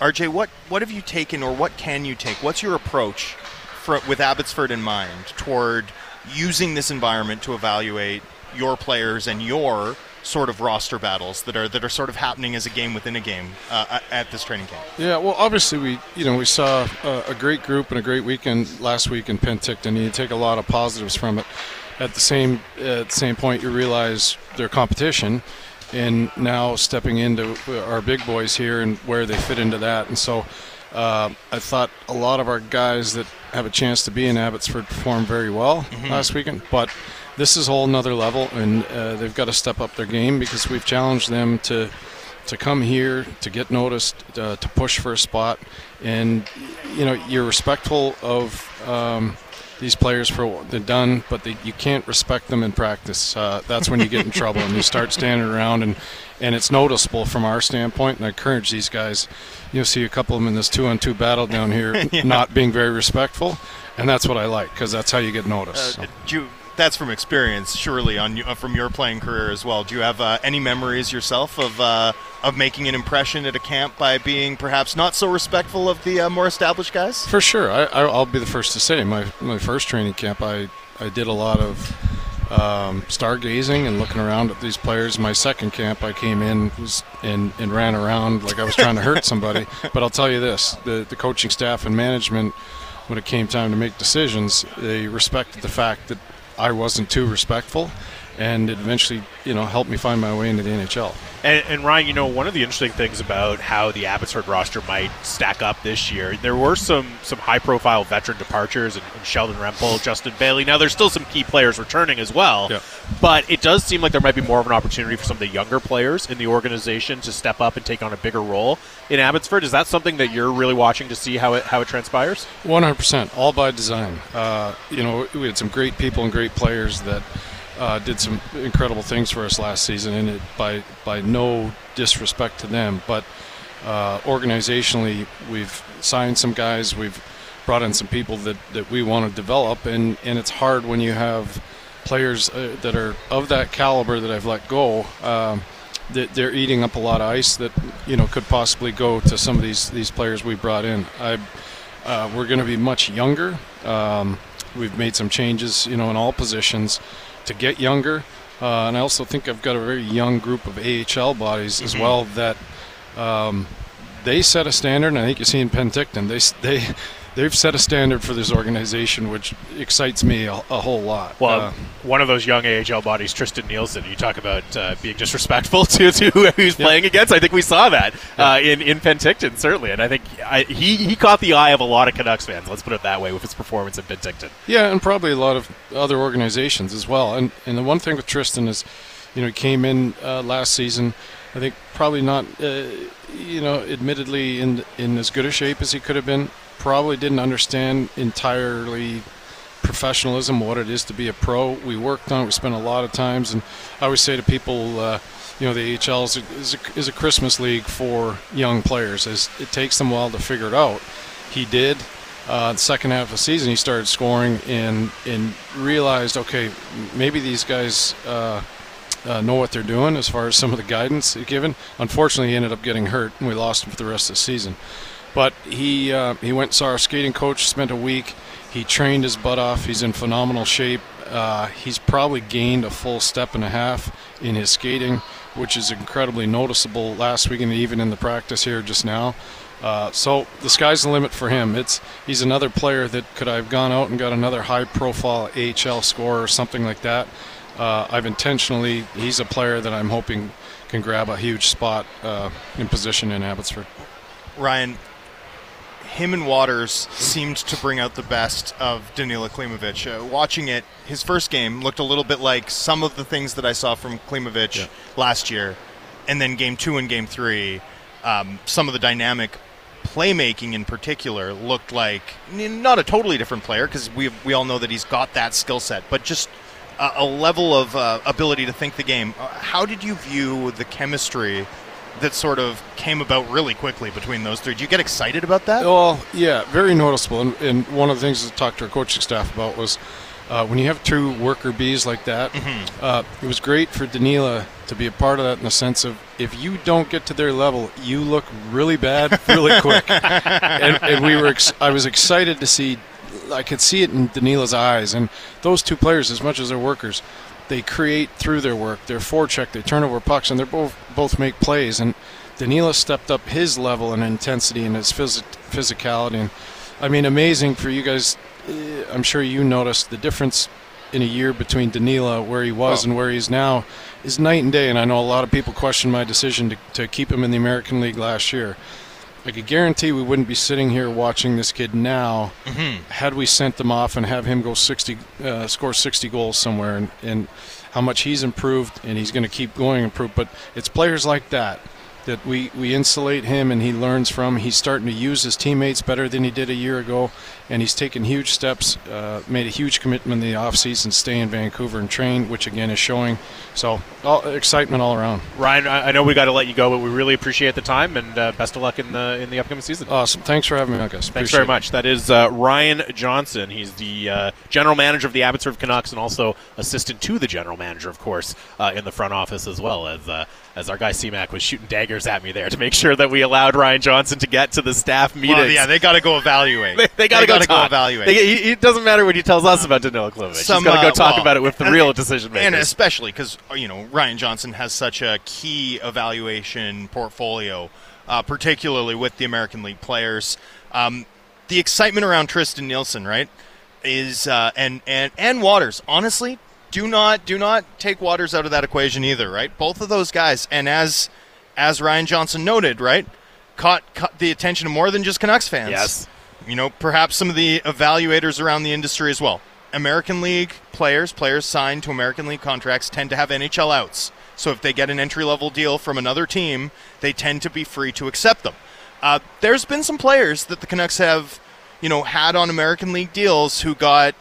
RJ, what what have you taken, or what can you take? What's your approach for, with Abbotsford in mind toward using this environment to evaluate your players and your sort of roster battles that are that are sort of happening as a game within a game uh, at this training camp? Yeah, well, obviously we you know we saw a, a great group and a great weekend last week in Penticton. and You take a lot of positives from it. At the same at the same point, you realize their competition and now stepping into our big boys here and where they fit into that. And so uh, I thought a lot of our guys that have a chance to be in Abbotsford performed very well mm-hmm. last weekend, but this is a whole another level, and uh, they've got to step up their game because we've challenged them to to come here to get noticed, uh, to push for a spot, and you know you're respectful of. Um, these players for what they've done, but they, you can't respect them in practice. Uh, that's when you get in trouble and you start [laughs] standing around and and it's noticeable from our standpoint. And I encourage these guys. You'll see a couple of them in this two-on-two battle down here, [laughs] yeah. not being very respectful, and that's what I like because that's how you get noticed. Uh, so that's from experience, surely, on uh, from your playing career as well. Do you have uh, any memories yourself of uh, of making an impression at a camp by being perhaps not so respectful of the uh, more established guys? For sure, I, will be the first to say my my first training camp, I I did a lot of. Um, stargazing and looking around at these players. My second camp, I came in was, and, and ran around like I was trying to hurt somebody. [laughs] But I'll tell you this: the the coaching staff and management, when it came time to make decisions, they respected the fact that I wasn't too respectful, and it eventually, you know, helped me find my way into the NHL. And, and, Ryan, you know, one of the interesting things about how the Abbotsford roster might stack up this year, there were some some high profile veteran departures and, Sheldon Rempal, Justin Bailey. Now there's still some key players returning as well, yeah. but it does seem like there might be more of an opportunity for some of the younger players in the organization to step up and take on a bigger role in Abbotsford. Is that something that you're really watching to see how it how it transpires? 100, percent all by design. Uh, you know, we had some great people and great players that uh, did some incredible things for us last season, and it, by by no disrespect to them, but uh, organizationally, we've signed some guys, we've brought in some people that, that we want to develop, and, and it's hard when you have players uh, that are of that caliber that I've let go. Um, that they're eating up a lot of ice that you know could possibly go to some of these these players we brought in. I, uh, we're going to be much younger. Um, we've made some changes, you know, in all positions to get younger. uh, and I also think I've got a very young group of AHL bodies as well that um, they set a standard. And I think you see in Penticton, they they they've set a standard for this organization, which excites me a, a whole lot. Well, Uh, one of those young AHL bodies, Tristen Nielsen. You talk about uh, being disrespectful [laughs] to, to who he's playing against. I think we saw that uh, in in Penticton certainly, and I think I, he he caught the eye of a lot of Canucks fans. Let's put it that way with his performance in Penticton. Yeah, and probably a lot of other organizations as well. And and the one thing with Tristen is, you know, he came in uh, last season. I think probably not, uh, you know, admittedly in in as good a shape as he could have been. Probably didn't understand entirely professionalism, what it is to be a pro. We worked on it. We spent a lot of times, and I always say to people, uh, you know, the AHL is a, is, a, is a Christmas league for young players. As it takes them a while to figure it out. He did. Uh, the second half of the season, he started scoring and and realized, okay, maybe these guys uh, uh, know what they're doing as far as some of the guidance given. Unfortunately, he ended up getting hurt, and we lost him for the rest of the season. But he uh, he went saw our skating coach, spent a week. He trained his butt off. He's in phenomenal shape. Uh, he's probably gained a full step and a half in his skating, which is incredibly noticeable last week and even in the practice here just now. Uh, so the sky's the limit for him. It's he's another player that could I have gone out and got another high-profile AHL score or something like that. Uh, I've intentionally he's a player that I'm hoping can grab a huge spot uh, in position in Abbotsford. Ryan, him and Wouters seemed to bring out the best of Danila Klimovich. Uh, watching it, his first game looked a little bit like some of the things that I saw from Klimovich Yeah. last year, and then game two and game three, um, some of the dynamic playmaking in particular looked like not a totally different player because we we all know that he's got that skill set, but just a, a level of uh, ability to think the game. Uh, how did you view the chemistry? That sort of came about really quickly between those three. Did you get excited about that? Well, yeah, very noticeable. And, and one of the things I talked to our coaching staff about was uh, when you have two worker bees like that, uh, it was great for Danila to be a part of that in the sense of if you don't get to their level, you look really bad really quick. [laughs] and, and we were, ex- I was excited to see, I could see it in Danila's eyes. And those two players, as much as they're workers, they create through their work. They're forecheck, they turn over pucks, and they're both both make plays. And Danila stepped up his level and intensity and his phys- physicality. And I mean, amazing for you guys. eh, I'm sure you noticed the difference in a year between Danila, where he was, Oh. and where he is now, is night and day. And I know a lot of people question my decision to, to keep him in the American League last year. I could guarantee we wouldn't be sitting here watching this kid now had we sent them off and have him go 60, uh, score 60 goals somewhere, and, and how much he's improved, and he's going to keep going improve. But it's players like that that we, we insulate him and he learns from. He's starting to use his teammates better than he did a year ago, and he's taken huge steps, uh, made a huge commitment in the offseason, stay in Vancouver and train, which again is showing. So all, excitement all around. Ryan, I, know we got to let you go, but we really appreciate the time and uh, best of luck in the in the upcoming season. Awesome. Thanks for having me on, guys. Thanks Appreciate very it. much. That is uh, Ryan Johnson. He's the uh, general manager of the Abbotsford Canucks and also assistant to the general manager, of course, uh, in the front office as well as uh, as our guy C-Mac was shooting daggers at me there to make sure that we allowed Ryan Johnson to get to the staff meetings. Well, yeah, they got to go evaluate. [laughs] They, they got to go, gotta evaluate. They- he- it doesn't matter what he tells us about Danila Klimovich. He's Some, got to go uh, talk well, about it with the and- real decision makers. and especially because you know Ryan Johnson has such a key evaluation portfolio, uh, particularly with the American League players. Um, the excitement around Tristen Nielsen, right, is uh, and and and Wouters. Honestly, do not do not take Wouters out of that equation either, right? Both of those guys, and as as Ryan Johnson noted, right, caught caught the attention of more than just Canucks fans. Yes. you know, perhaps some of the evaluators around the industry as well. American League players, players signed to American League contracts, tend to have NHL outs. So if they get an entry level deal from another team, they tend to be free to accept them. Uh, there's been some players that the Canucks have, you know, had on American League deals who got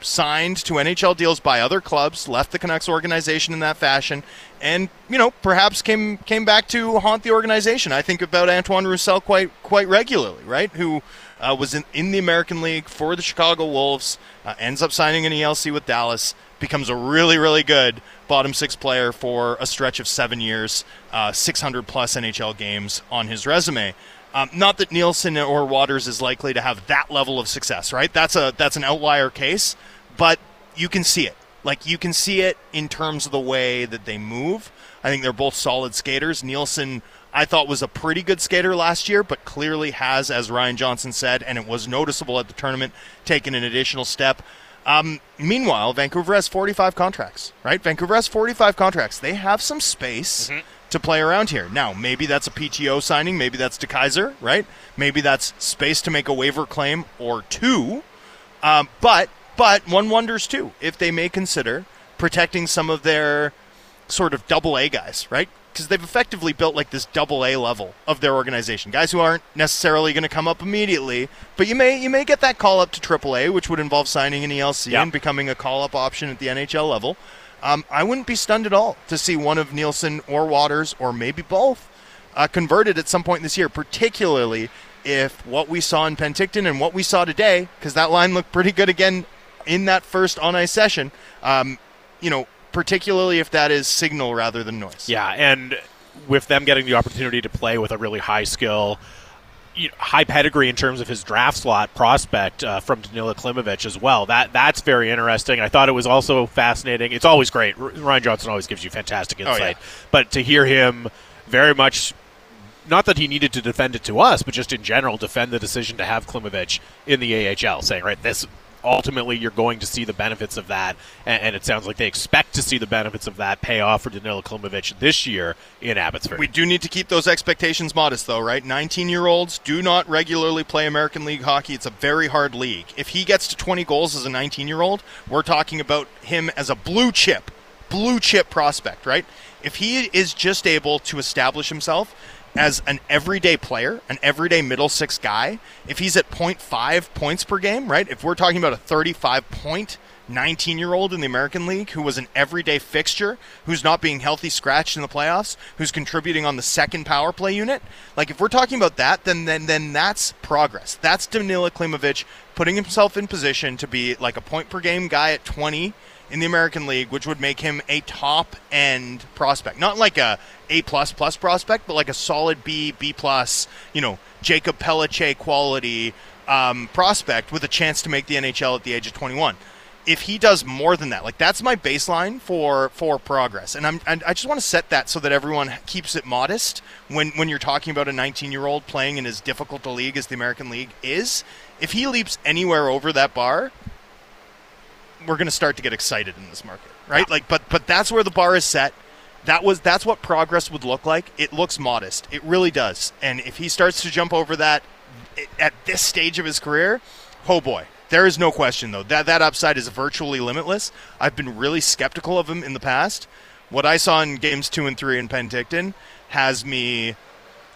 signed to NHL deals by other clubs, left the Canucks organization in that fashion, and you know perhaps came came back to haunt the organization. I think about Antoine Roussel quite quite regularly, right? Who uh, was in, in the American League for the Chicago Wolves, uh, ends up signing an ELC with Dallas, becomes a really really good bottom six player for a stretch of seven years, uh, 600 plus NHL games on his resume. Um, not that Nielsen or Wouters is likely to have that level of success, right? That's a that's an outlier case, but you can see it. Like you can see it in terms of the way that they move. I think they're both solid skaters. Nielsen, I thought was a pretty good skater last year, but clearly has, as Ryan Johnson said, and it was noticeable at the tournament, taken an additional step. Um, meanwhile, Vancouver has 45 contracts, right? Vancouver has 45 contracts. They have some space Mm-hmm. To play around here. Now, maybe that's a PTO signing, maybe that's DeKeyser, right? Maybe that's space to make a waiver claim or two. Um, but but one wonders too if they may consider protecting some of their sort of double A guys, right? Because they've effectively built like this double A level of their organization. Guys who aren't necessarily going to come up immediately, but you may you may get that call up to triple A, which would involve signing an ELC Yeah. and becoming a call up option at the NHL level. Um, I wouldn't be stunned at all to see one of Nielsen or Wouters or maybe both uh, converted at some point this year, particularly if what we saw in Penticton and what we saw today, because that line looked pretty good again in that first on ice session. Um, you know, particularly if that is signal rather than noise. Yeah, and with them getting the opportunity to play with a really high skill, you know, high pedigree in terms of his draft slot prospect uh, from Danila Klimovich as well. That that's very interesting. I thought it was also fascinating. It's always great. Ryan Johnson always gives you fantastic yeah. insight, but to hear him very much. Not that he needed to defend it to us, but just in general, defend the decision to have Klimovich in the AHL, saying, right, this ultimately you're going to see the benefits of that, and, and it sounds like they expect to see the benefits of that pay off for Danila Klimovich this year in Abbotsford. We do need to keep those expectations modest, though, right? 19 year olds do not regularly play American League hockey. It's a very hard league. If he gets to 20 goals as a 19 year old, we're talking about him as a blue chip, blue chip prospect, right? If he is just able to establish himself as an everyday player, an everyday middle six guy, if he's at 0.5 points per game, right? If we're talking about a 35 point 19 year old in the American League who was an everyday fixture, who's not being healthy scratched in the playoffs, who's contributing on the second power play unit. Like if we're talking about that, then then then that's progress. That's Danila Klimovich putting himself in position to be like a point per game guy at 20 in the American League, which would make him a top end prospect. Not like a A plus plus prospect, but like a solid B, B plus, you know, Jakob Pelletier quality um, prospect with a chance to make the NHL at the age of 21 if he does more than that, like that's my baseline for for progress, and I'm and I just want to set that so that everyone keeps it modest when when you're talking about a 19 year old playing in as difficult a league as the American League is. If he leaps anywhere over that bar, we're going to start to get excited in this market, right? Like, but but that's where the bar is set. That was that's what progress would look like. It looks modest. It really does. And if he starts to jump over that i- at this stage of his career, oh boy, there is no question though that that upside is virtually limitless. I've been really skeptical of him in the past. What I saw in games two and three in Penticton has me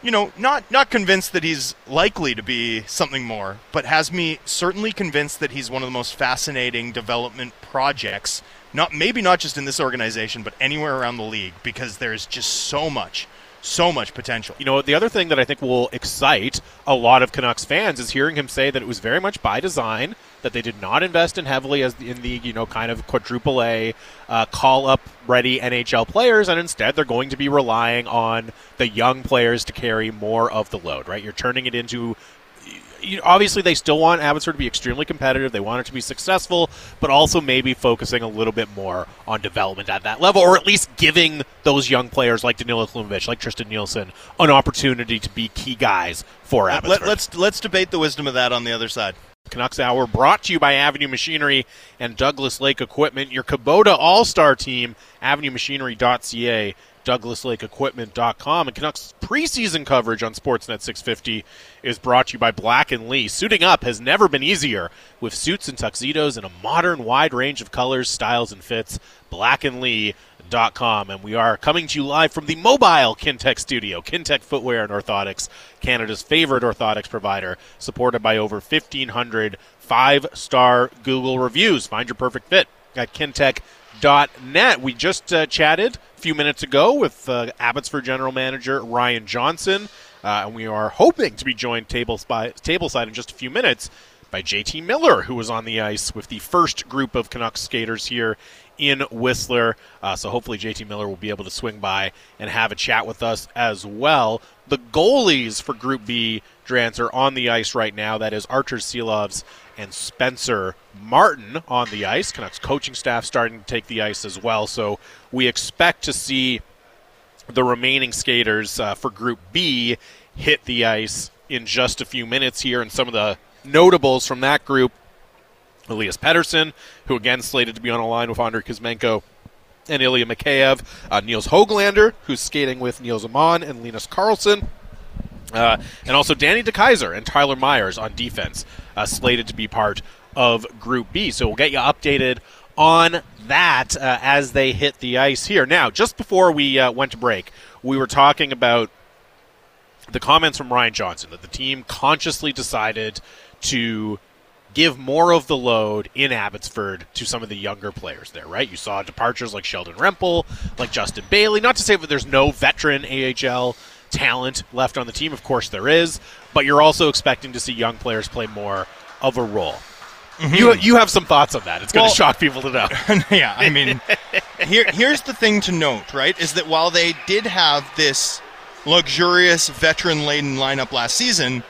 you know, not not convinced that he's likely to be something more, but has me certainly convinced that he's one of the most fascinating development projects. Not maybe not just in this organization, but anywhere around the league, because there's just so much, so much potential. You know, the other thing that I think will excite a lot of Canucks fans is hearing him say that it was very much by design that they did not invest in heavily as in the you know kind of quadruple A uh, call up ready NHL players, and instead they're going to be relying on the young players to carry more of the load. Right, you're turning it into you know, obviously they still want Abbotsford to be extremely competitive. They want it to be successful, but also maybe focusing a little bit more on development at that level, or at least giving those young players like Danila Klimovich, like Tristen Nielsen, an opportunity to be key guys for Let, Abbotsford. let's let's debate the wisdom of that on the other side. Canucks Hour brought to you by Avenue Machinery and Douglas Lake Equipment, your Kubota All Star team, avenuemachinery.ca, douglaslakeequipment.com. And Canucks preseason coverage on Sportsnet 650 is brought to you by Black and Lee. Suiting up has never been easier with suits and tuxedos in a modern wide range of colors, styles, and fits. Black and Lee. Com, and we are coming to you live from the mobile Kintec studio. Kintec Footwear and Orthotics, Canada's favorite orthotics provider, supported by over 1,500 five star Google reviews. Find your perfect fit at kintec.net. We just uh, chatted a few minutes ago with uh, Abbotsford General Manager Ryan Johnson, uh, and we are hoping to be joined tableside, tableside in just a few minutes by JT Miller, who was on the ice with the first group of Canucks skaters here in Whistler. Uh, so hopefully JT Miller will be able to swing by and have a chat with us as well. The goalies for Group B, Drance, are on the ice right now. That is Arturs Silovs and Spencer Martin on the ice. Canucks coaching staff starting to take the ice as well. So we expect to see the remaining skaters uh, for Group B hit the ice in just a few minutes here. And some of the notables from that group Elias Pettersson, who again slated to be on a line with Andrei Kuzmenko and Ilya Mikheyev. Uh, Nils Höglander, who's skating with Nils Aman and Linus Karlsson. Uh, and also Danny DeKeyser and Tyler Myers on defense, uh, slated to be part of Group B. So we'll get you updated on that uh, as they hit the ice here. Now, just before we uh, went to break, we were talking about the comments from Ryan Johnson that the team consciously decided to give more of the load in Abbotsford to some of the younger players there, right? You saw departures like Sheldon Rempal, like Justin Bailey. Not to say that there's no veteran AHL talent left on the team. Of course there is, but you're also expecting to see young players play more of a role. Mm-hmm. You you have some thoughts on that? It's going well, to shock people to know. [laughs] yeah, I mean, here here's the thing to note, right? Is that while they did have this luxurious veteran laden lineup last season,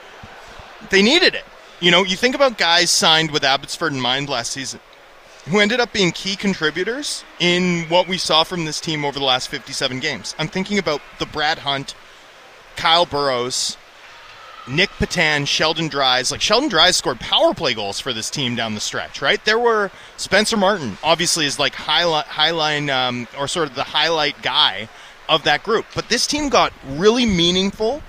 they needed it. You know, you think about guys signed with Abbotsford in mind last season who ended up being key contributors in what we saw from this team over the last 57 games. I'm thinking about the Brad Hunt, Kyle Burroughs, Nick Petan, Sheldon Dries. Like Sheldon Dries scored power play goals for this team down the stretch, right? There were Spencer Martin, obviously, is like highlight, highline um, or sort of the highlight guy of that group. But this team got really meaningful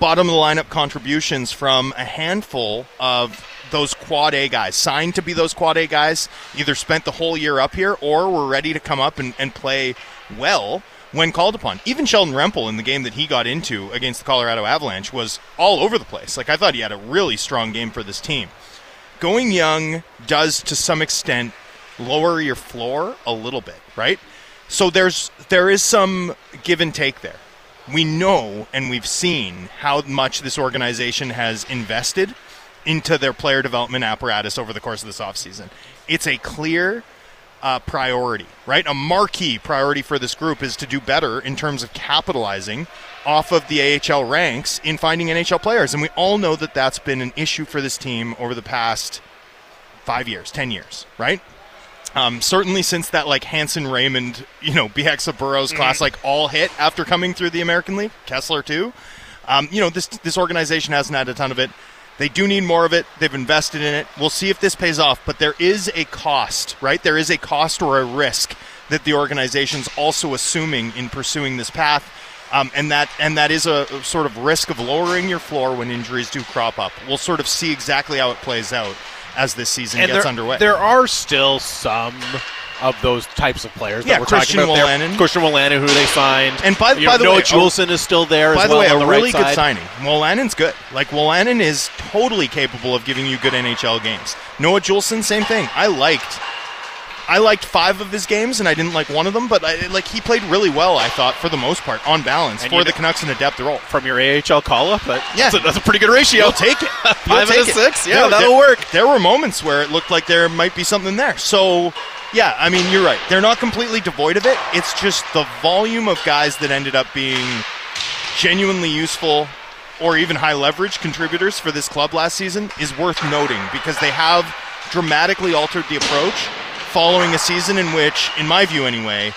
bottom of the lineup contributions from a handful of those quad A guys, signed to be those quad A guys, either spent the whole year up here or were ready to come up and, and play well when called upon. Even Sheldon Rempal in the game that he got into against the Colorado Avalanche was all over the place. Like I thought he had a really strong game for this team. Going young does to some extent lower your floor a little bit, right? So there's there is some give and take there we know and we've seen how much this organization has invested into their player development apparatus over the course of this offseason. It's a clear uh, priority, right? A marquee priority for this group is to do better in terms of capitalizing off of the AHL ranks in finding NHL players. And we all know that that's been an issue for this team over the past five years, 10 years, right? Um, certainly since that like Hansen Raymond, you know, Bieksa Burrows class mm-hmm. like all hit after coming through the American League, Kesler too. Um, you know, this this organization hasn't had a ton of it. They do need more of it. They've invested in it. We'll see if this pays off, but there is a cost, right? There is a cost or a risk that the organization's also assuming in pursuing this path. Um, and that and that is a sort of risk of lowering your floor when injuries do crop up. We'll sort of see exactly how it plays out as this season and gets there, underway. There are still some of those types of players yeah, that we're Christian talking about Wolanin. Christian Wolanin, who they signed. And by, by the Noah way, Juulsen is still there By the well way, a the really right good side. signing. Wolanin's good. Like, Wolanin is totally capable of giving you good NHL games. Noah Juulsen, same thing. I liked I liked five of his games, and I didn't like one of them. But I, like he played really well, I thought, for the most part, on balance, and for the Canucks in a depth role. From your AHL call up, but yeah, that's a, that's a pretty good ratio. You'll take it. [laughs] Five take out of it. six. Yeah, No, that'll there, work. There were moments where it looked like there might be something there. So, yeah, I mean, you're right. They're not completely devoid of it. It's just the volume of guys that ended up being genuinely useful or even high leverage contributors for this club last season is worth noting because they have dramatically altered the approach following a season in which, in my view anyway,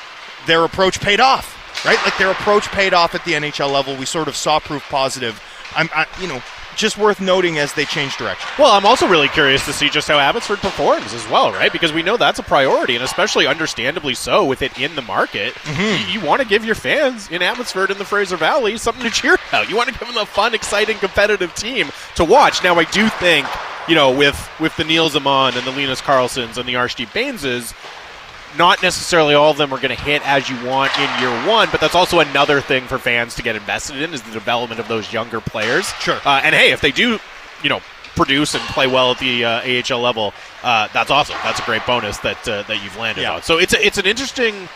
their approach paid off. Right, like their approach paid off at the NHL level. We sort of saw proof positive. I'm, I, you know, just worth noting as they change direction. Well, I'm also really curious to see just how Abbotsford performs as well, right? Because we know that's a priority, and especially understandably so with it in the market. Mm-hmm. You, you, want to give your fans in Abbotsford and the Fraser Valley something to [laughs] cheer about. You want to give them a fun, exciting, competitive team to watch. Now, I do think you know, with with the Nils Aman and the Linus Karlssons and the Arshdeep Bainses, not necessarily all of them are going to hit as you want in year one, but that's also another thing for fans to get invested in is the development of those younger players. Sure. Uh, and hey, if they do, you know, produce and play well at the uh, AHL level, uh, that's awesome. That's a great bonus that uh, that you've landed yeah. on. So it's a, it's an interesting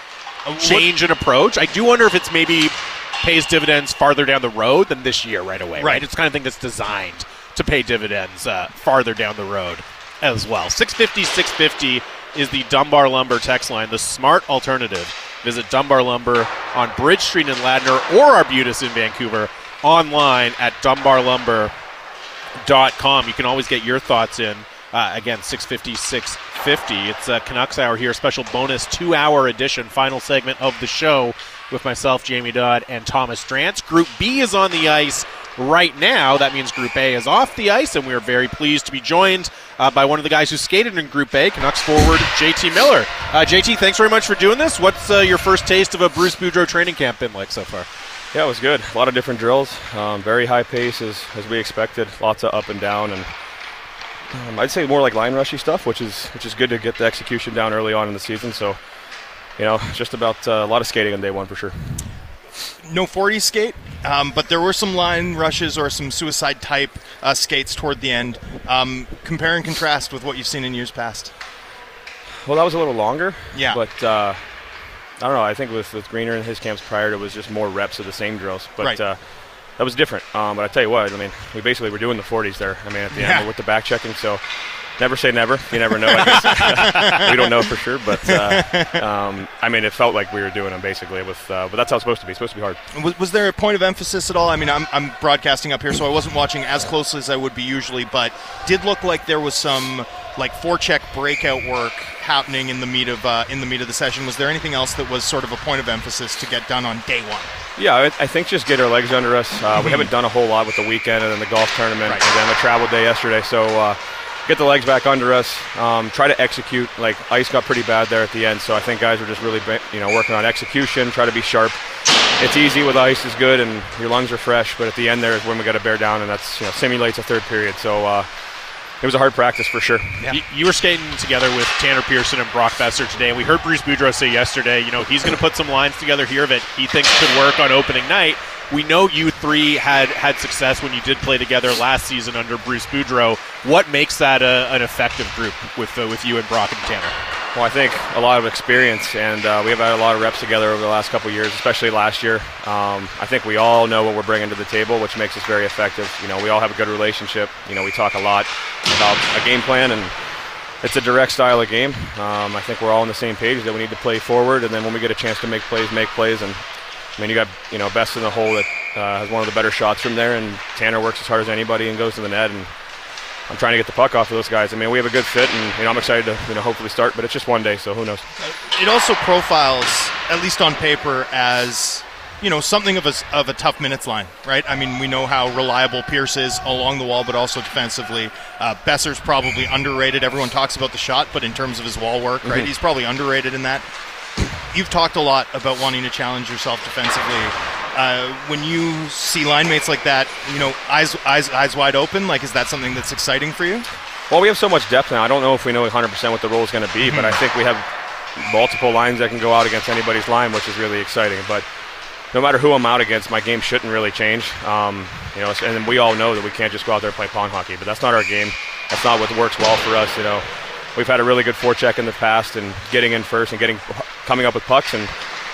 change in approach. I do wonder if it's maybe pays dividends farther down the road than this year right away. Right. right? It's kind of thing that's designed to pay dividends uh, farther down the road as well. 650 650 is the Dunbar Lumber text line, the smart alternative. Visit Dunbar Lumber on Bridge Street in Ladner or Arbutus in Vancouver online at dunbarlumber.com. You can always get your thoughts in Uh, again, 650, 650. It's uh, Canucks Hour here, special bonus two hour edition, final segment of the show with myself, Jamie Dodd, and Thomas Drance. Group B is on the ice right now. That means Group A is off the ice, and we are very pleased to be joined uh, by one of the guys who skated in Group A, Canucks forward JT Miller. Uh, JT, thanks very much for doing this. What's uh, your first taste of a Bruce Boudreau training camp been like so far? Yeah, it was good. A lot of different drills, um, very high pace as, as we expected. Lots of up and down, and um, I'd say more like line rushy stuff, which is which is good to get the execution down early on in the season. So, you know, just about uh, a lot of skating on day one for sure. No 40 skate, um, but there were some line rushes or some suicide type uh, skates toward the end. Um, compare and contrast with what you've seen in years past. Well, that was a little longer. Yeah. But uh, I don't know. I think with, with Greener and his camps prior, it was just more reps of the same drills. But Right. uh, that was different. Um, but I tell you what, I mean, we basically were doing the 40s there. I mean, at the Yeah. end with the back checking. So never say never. You never know. I guess. [laughs] we don't know for sure, but uh, um, I mean, it felt like we were doing them basically. With uh, but that's how it's supposed to be. It's supposed to be hard. Was, was there a point of emphasis at all? I mean, I'm, I'm broadcasting up here, so I wasn't watching as closely as I would be usually, but did look like there was some like forecheck breakout work happening in the meat of uh, in the meat of the session. Was there anything else that was sort of a point of emphasis to get done on day one? Yeah, I, I think just get our legs under us. Uh, we haven't done a whole lot with the weekend and then the golf tournament Right. and then the travel day yesterday. So uh, get the legs back under us. Um, try to execute. Like ice got pretty bad there at the end, so I think guys are just really you know working on execution. Try to be sharp. It's easy with ice is good and your lungs are fresh, but at the end there is when we got to bear down, and that's you know simulates a third period. So. Uh, it was a hard practice for sure. You, you were skating together with Tanner Pearson and Brock Boeser today. We heard Bruce Boudreau say yesterday, you know, he's going to put some lines together here that he thinks could work on opening night. We know you three had had success when you did play together last season under Bruce Boudreau. What makes that a, an effective group with uh, with you and Brock and Tanner? Well, I think a lot of experience, and uh, we have had a lot of reps together over the last couple years, especially last year. Um, I think we all know what we're bringing to the table, which makes us very effective. You know, we all have a good relationship. You know, we talk a lot about a game plan, and it's a direct style of game. Um, I think we're all on the same page that we need to play forward, and then when we get a chance to make plays, make plays. And I mean, you got you know best in the hole that uh, has one of the better shots from there, and Tanner works as hard as anybody and goes to the net and. I'm trying to get the puck off of those guys. I mean, we have a good fit, and you know, I'm excited to you know hopefully start. But it's just one day, so who knows? It also profiles, at least on paper, as you know something of a of a tough minutes line, right? I mean, we know how reliable Pierce is along the wall, but also defensively. Uh, Boeser's probably underrated. Everyone talks about the shot, but in terms of his wall work, right, he's probably underrated in that. You've talked a lot about wanting to challenge yourself defensively. Uh, when you see line mates like that, you know, eyes eyes eyes wide open, like is that something that's exciting for you? Well, we have so much depth now. I don't know if we know 100% what the role is going to be, but I think we have multiple lines that can go out against anybody's line, which is really exciting. But no matter who I'm out against, my game shouldn't really change. Um, you know, and we all know that we can't just go out there and play pong hockey, but that's not our game. That's not what works well for us. You know, we've had a really good forecheck in the past, and getting in first and getting coming up with pucks and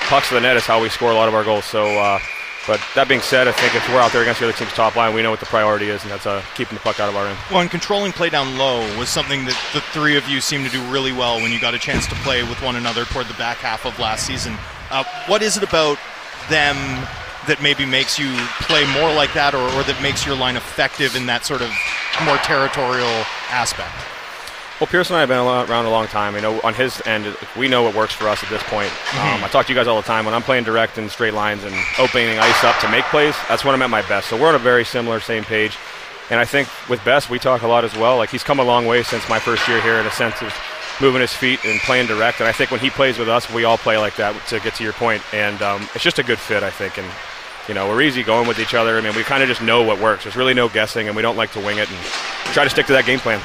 pucks to the net is how we score a lot of our goals. So. Uh, but that being said, I think if we're out there against the other team's top line, we know what the priority is, and that's uh, keeping the puck out of our end. Well, and controlling play down low was something that the three of you seemed to do really well when you got a chance to play with one another toward the back half of last season. Uh, what is it about them that maybe makes you play more like that, or, or that makes your line effective in that sort of more territorial aspect? Well, Pierce and I have been around a long time. You know, on his end, we know what works for us at this point. Um, I talk to you guys all the time. When I'm playing direct and straight lines and opening ice up to make plays, that's when I'm at my best. So we're on a very similar, same page. And I think with Best, we talk a lot as well. Like he's come a long way since my first year here in a sense of moving his feet and playing direct. And I think when he plays with us, we all play like that. To get to your point, and um, it's just a good fit, I think. And you know, we're easy going with each other. I mean, we kind of just know what works. There's really no guessing, and we don't like to wing it and try to stick to that game plan.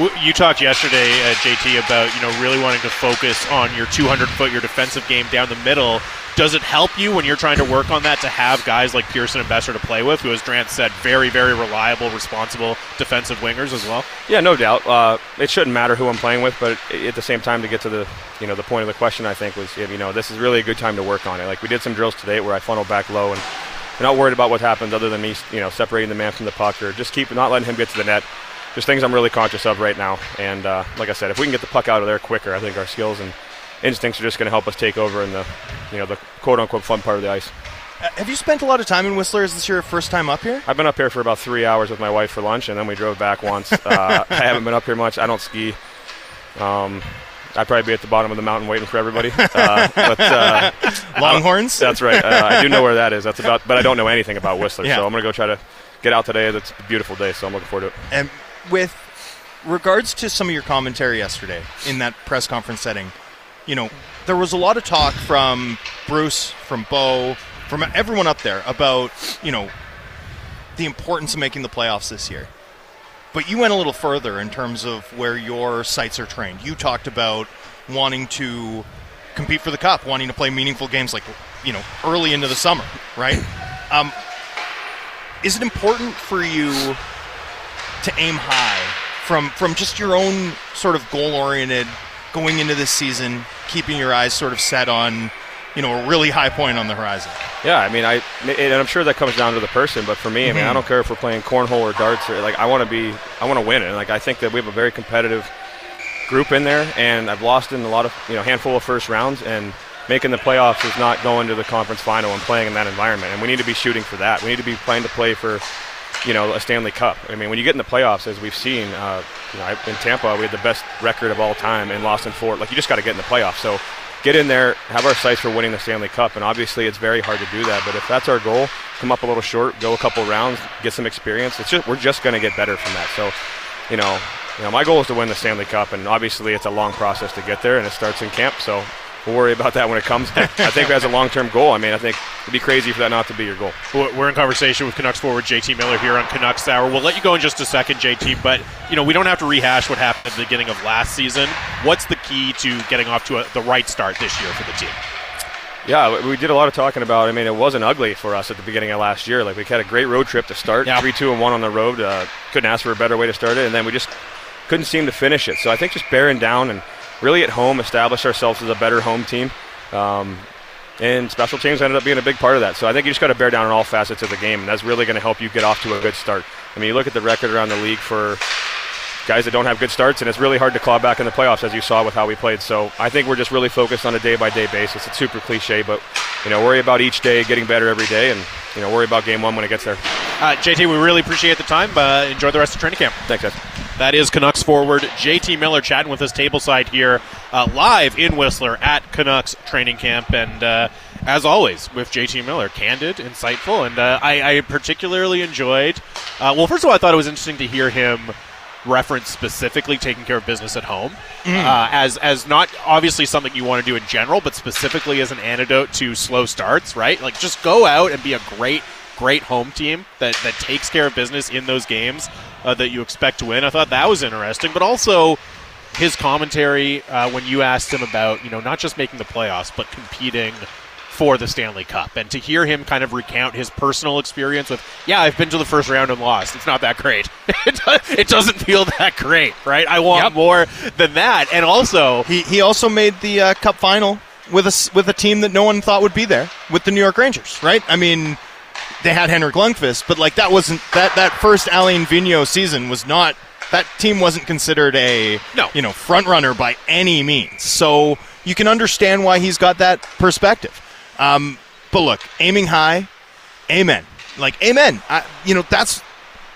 You talked yesterday, uh, JT, about you know really wanting to focus on your 200 foot, your defensive game down the middle. Does it help you when you're trying to work on that to have guys like Pearson and Boeser to play with, who, as Drance said, very, very reliable, responsible defensive wingers as well? Yeah, no doubt. Uh, it shouldn't matter who I'm playing with, but at the same time, to get to the you know the point of the question, I think was you know this is really a good time to work on it. Like we did some drills today where I funnel back low and not worried about what happens other than me you know separating the man from the puck or just keep not letting him get to the net. Just things I'm really conscious of right now. And uh, like I said, if we can get the puck out of there quicker, I think our skills and instincts are just going to help us take over in the you know the quote unquote fun part of the ice. Uh, have you spent a lot of time in Whistler? Is this your first time up here? I've been up here for about three hours with my wife for lunch, and then we drove back once. uh, [laughs] I haven't been up here much. I don't ski. Um, I'd probably be at the bottom of the mountain waiting for everybody. Uh, but uh, [laughs] Longhorns. that's right. Uh, I do know where that is. That's about, but I don't know anything about Whistler. Yeah. So I'm gonna go try to get out today. It's a beautiful day, so I'm looking forward to it. And with regards to some of your commentary yesterday in that press conference setting, you know, there was a lot of talk from Bruce, from Bo, from everyone up there about, you know, the importance of making the playoffs this year. But you went a little further in terms of where your sights are trained. You talked about wanting to compete for the cup, wanting to play meaningful games like, you know, early into the summer, right? [clears throat] Um, is it important for you to aim high from from just your own sort of goal oriented going into this season, keeping your eyes sort of set on you know a really high point on the horizon. Yeah, I mean, I and I'm sure that comes down to the person, but for me, I mean, I mm-hmm. don't care if we're playing cornhole or darts or like I want to be, I want to win, and like I think that we have a very competitive group in there, and I've lost in a lot of you know handful of first rounds, and making the playoffs is not going to the conference final and playing in that environment, and we need to be shooting for that. We need to be playing to play for you know a Stanley Cup. I mean, when you get in the playoffs, as we've seen, uh, you know, in Tampa, we had the best record of all time and lost in four. Like you just got to get in the playoffs. So get in there, have our sights for winning the Stanley Cup, and obviously it's very hard to do that. But if that's our goal, come up a little short, go a couple rounds, get some experience. It's just we're just going to get better from that. So, you know, you know, my goal is to win the Stanley Cup, and obviously it's a long process to get there, and it starts in camp. So we'll worry about that when it comes. I think as a long-term goal, I mean, I think it'd be crazy for that not to be your goal. We're we're in conversation with Canucks forward JT Miller here on Canucks Hour. We'll let you go in just a second, JT, but you know we don't have to rehash what happened at the beginning of last season. What's the key to getting off to a, the right start this year for the team? Yeah, we did a lot of talking about. I mean, it wasn't ugly for us at the beginning of last year. Like we had a great road trip to start, Yeah. three, two, and one on the road. Uh, couldn't ask for a better way to start it, and then we just couldn't seem to finish it. So I think just bearing down and really at home establish ourselves as a better home team. Um, and special teams ended up being a big part of that. So I think you just got to bear down on all facets of the game, and that's really going to help you get off to a good start. I mean, you look at the record around the league for guys that don't have good starts, and it's really hard to claw back in the playoffs, as you saw with how we played. So I think we're just really focused on a day-by-day basis. It's super cliche, but you know, worry about each day getting better every day, and you know, worry about game one when it gets there. Uh, JT, we really appreciate the time. Uh, enjoy the rest of training camp. Thanks, guys. That is Canucks forward JT Miller chatting with us tableside here, uh, live in Whistler at Canucks training camp. And uh, as always, with JT Miller, candid, insightful, and uh, I, I particularly enjoyed. Uh, well, first of all, I thought it was interesting to hear him reference specifically taking care of business at home uh, as as not obviously something you want to do in general, but specifically as an antidote to slow starts. Right, like just go out and be a great great home team that, that takes care of business in those games uh, that you expect to win. I thought that was interesting, but also his commentary uh, when you asked him about you know not just making the playoffs but competing for the Stanley Cup, and to hear him kind of recount his personal experience with, yeah, I've been to the first round and lost. It's not that great. [laughs] it, doesn't feel that great, right? I want Yep. more than that, and also He he also made the uh, Cup final with a with a team that no one thought would be there with the New York Rangers, right? I mean, they had Henrik Lundqvist, but like that wasn't that that first Alain Vigneault season was not that team wasn't considered a No. you know front runner by any means. So you can understand why he's got that perspective. Um, but look, aiming high, amen. Like amen. I, you know that's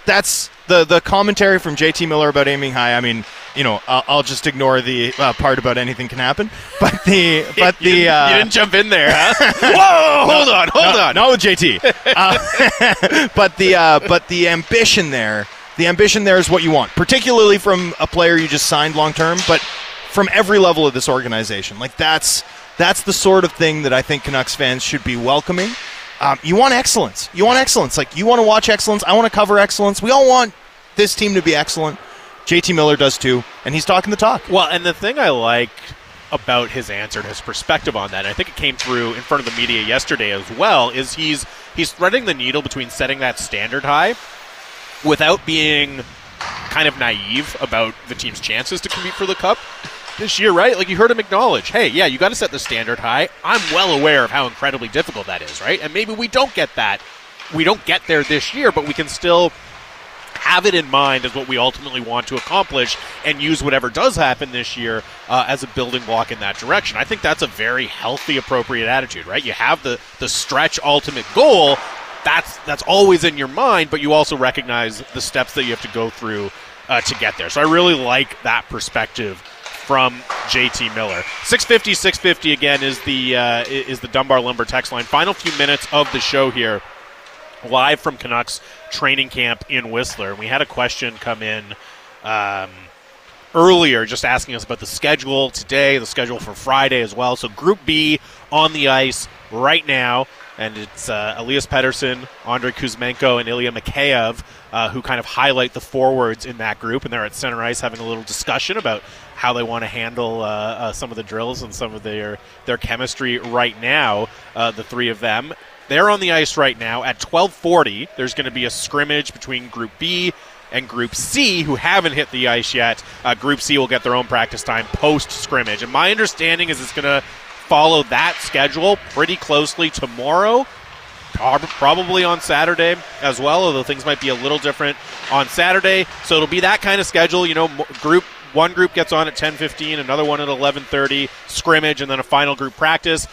that's the the commentary from JT Miller about aiming high. I mean, you know, I'll, I'll just ignore the uh, part about anything can happen. [laughs] But the but you, the didn't, uh, you didn't jump in there, huh? [laughs] Whoa! Hold on, hold no, on. not with JT. [laughs] Uh, but the uh, but the ambition there, the ambition there is what you want, particularly from a player you just signed long term, but from every level of this organization. Like that's that's the sort of thing that I think Canucks fans should be welcoming. Um, you want excellence. You want excellence. Like you want to watch excellence. I want to cover excellence. We all want this team to be excellent. JT Miller does too, and he's talking the talk. Well, and the thing I like about his answer and his perspective on that, and I think it came through in front of the media yesterday as well, is he's he's threading the needle between setting that standard high without being kind of naive about the team's chances to compete for the cup this year, right? Like you heard him acknowledge, hey, yeah, you got to set the standard high. I'm well aware of how incredibly difficult that is, right? And maybe we don't get that. We don't get there this year, but we can still have it in mind as what we ultimately want to accomplish and use whatever does happen this year uh, as a building block in that direction. I think that's a very healthy, appropriate attitude, right? You have the, the stretch ultimate goal. That's that's always in your mind, but you also recognize the steps that you have to go through uh, to get there. So I really like that perspective from JT Miller. 650 650 again is the uh, is the Dunbar Lumber text line. Final few minutes of the show here live from Canucks training camp in Whistler. We had a question come in um, earlier just asking us about the schedule today, the schedule for Friday as well. So Group B on the ice right now. And it's uh, Elias Pettersson, Andrei Kuzmenko, and Ilya Mikheyev uh, who kind of highlight the forwards in that group. And they're at center ice having a little discussion about how they want to handle uh, uh, some of the drills and some of their, their chemistry right now, uh, the three of them. They're on the ice right now. At 12:40, there's going to be a scrimmage between Group B and Group C, who haven't hit the ice yet. Uh, Group C will get their own practice time post scrimmage, and my understanding is it's going to follow that schedule pretty closely tomorrow. Probably on Saturday as well, although things might be a little different on Saturday. So it'll be that kind of schedule. You know, group one group gets on at 10:15, another one at 11:30, scrimmage, and then a final group practice.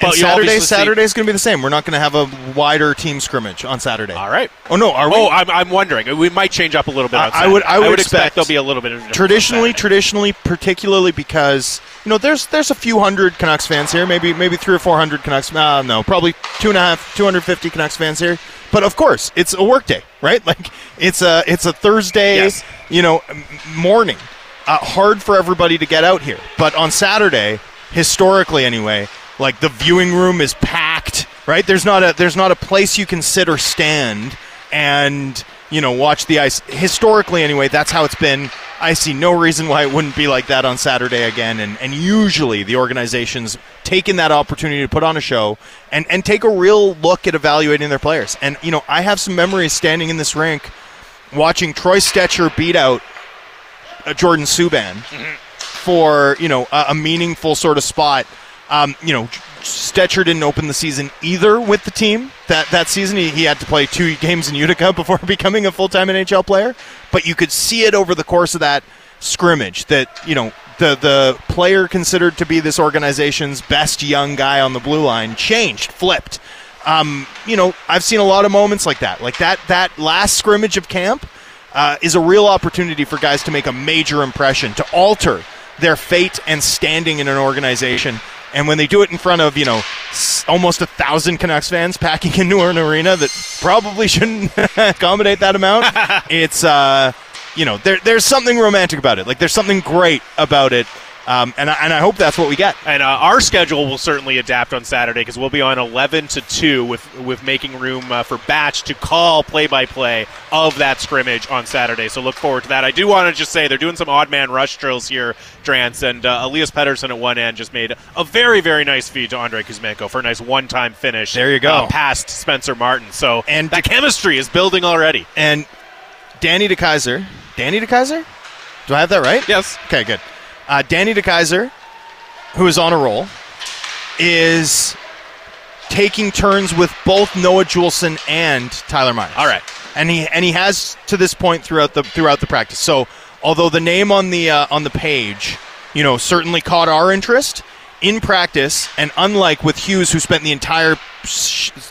But Saturday, Saturday is going to be the same. We're not going to have a wider team scrimmage on Saturday. All right. Oh no, are we? Oh, I'm, I'm wondering. We might change up a little bit. Uh, I would. I would, I would expect, expect, there'll be a little bit of traditionally, traditionally, particularly because you know there's there's a few hundred Canucks fans here, maybe maybe three or four hundred Canucks. Uh, no, probably two and a half, two hundred fifty Canucks fans here. But of course, it's a work day, right? [laughs] Like it's a it's a Thursday, yes. you know, morning. Uh, hard for everybody to get out here, but on Saturday, historically anyway like the viewing room is packed, right? There's not a there's not a place you can sit or stand and you know watch the ice. Historically, anyway, that's how it's been. I see no reason why it wouldn't be like that on Saturday again. And, and usually the organization's taking that opportunity to put on a show and, and take a real look at evaluating their players. And, you know, I have some memories standing in this rink watching Troy Stecher beat out uh, Jordan Subban mm-hmm. for, you know, a, a meaningful sort of spot um, you know, Stecher didn't open the season either with the team that that season. He, he had to play two games in Utica [laughs] before [laughs] becoming a full time NHL player. But you could see it over the course of that scrimmage that you know the the player considered to be this organization's best young guy on the blue line changed, flipped. Um, you know, I've seen a lot of moments like that. Like that that last scrimmage of camp uh, is a real opportunity for guys to make a major impression, to alter their fate and standing in an organization and when they do it in front of, you know, almost a thousand Canucks fans packing into an arena that probably shouldn't [laughs] accommodate that amount, [laughs] it's, uh, you know, there, there's something romantic about it. Like, there's something great about it um, and, I, and I hope that's what we get. And uh, our schedule will certainly adapt on Saturday because we'll be on 11 to 2 with, with making room uh, for Batch to call play by play of that scrimmage on Saturday. So look forward to that. I do want to just say they're doing some odd man rush drills here, Drance, and uh, Elias Pettersson at one end just made a very, very nice feed to Andrei Kuzmenko for a nice one time finish. There you go. Uh, past Spencer Martin. So and that chemistry is building already. And Danny DeKeyser. Danny DeKeyser? Do I have that right? Yes. Okay, good. Uh, Danny DeKeyser, who is on a roll, is taking turns with both Noah Juulsen and Tyler Myers. All right, and he and he has to this point throughout the throughout the practice. So although the name on the uh, on the page, you know, certainly caught our interest in practice, and unlike with Hughes, who spent the entire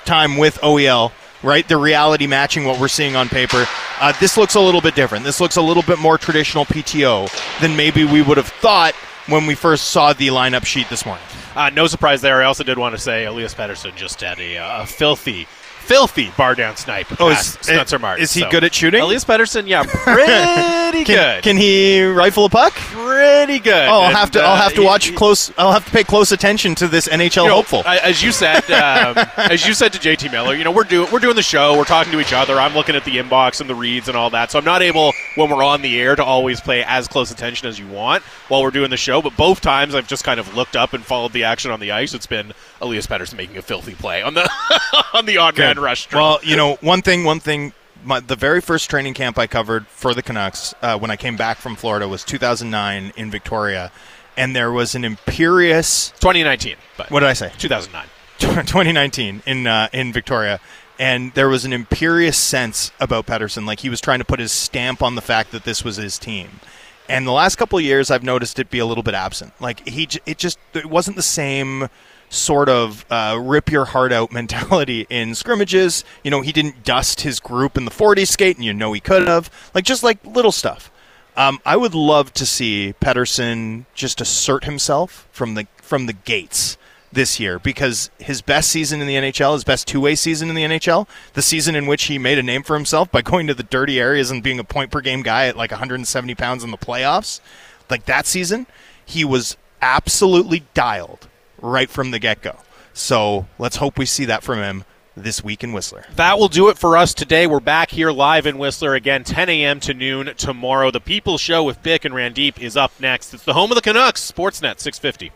time with OEL right? The reality matching what we're seeing on paper. Uh, this looks a little bit different. This looks a little bit more traditional PTO than maybe we would have thought when we first saw the lineup sheet this morning. Uh, no surprise there. I also did want to say Elias Pettersson just had a, uh, a filthy filthy bar down snipe. Oh, is, Spencer Martin. Is he so. good at shooting? Elias Pettersson, yeah, [laughs] pretty can, good. Can he rifle a puck? Pretty good. Oh, I'll and, have to. I'll have to uh, watch he, close. I'll have to pay close attention to this NHL you know, hopeful. As you said, [laughs] um, as you said to JT Miller, you know, we're doing we're doing the show. We're talking to each other. I'm looking at the inbox and the reads and all that. So I'm not able when we're on the air to always pay as close attention as you want while we're doing the show. But both times I've just kind of looked up and followed the action on the ice. It's been Elias Pettersson making a filthy play on the [laughs] on the odd man rush. Well, you know, one thing, one thing. My, the very first training camp I covered for the Canucks uh, when I came back from Florida was 2009 in Victoria, and there was an imperious 2019. But what did I say? 2009. [laughs] 2019 in uh, in Victoria, and there was an imperious sense about Pettersson, like he was trying to put his stamp on the fact that this was his team. And the last couple of years, I've noticed it be a little bit absent. Like he, it just it wasn't the same sort of uh, rip your heart out [laughs] mentality in scrimmages. You know, he didn't dust his group in the 40 skate, and you know he could have. Like just like little stuff. Um, I would love to see Pettersson just assert himself from the from the gates this year because his best season in the NHL, his best two way season in the NHL, the season in which he made a name for himself by [laughs] going to the dirty areas and being a point per game guy at like 170 pounds in the playoffs, like that season, he was absolutely dialed right from the get go. So let's hope we see that from him this week in Whistler. That will do it for us today. We're back here live in Whistler again, 10 a.m. to noon tomorrow. The People Show with Bik and Randip is up next. It's the home of the Canucks, Sportsnet 650.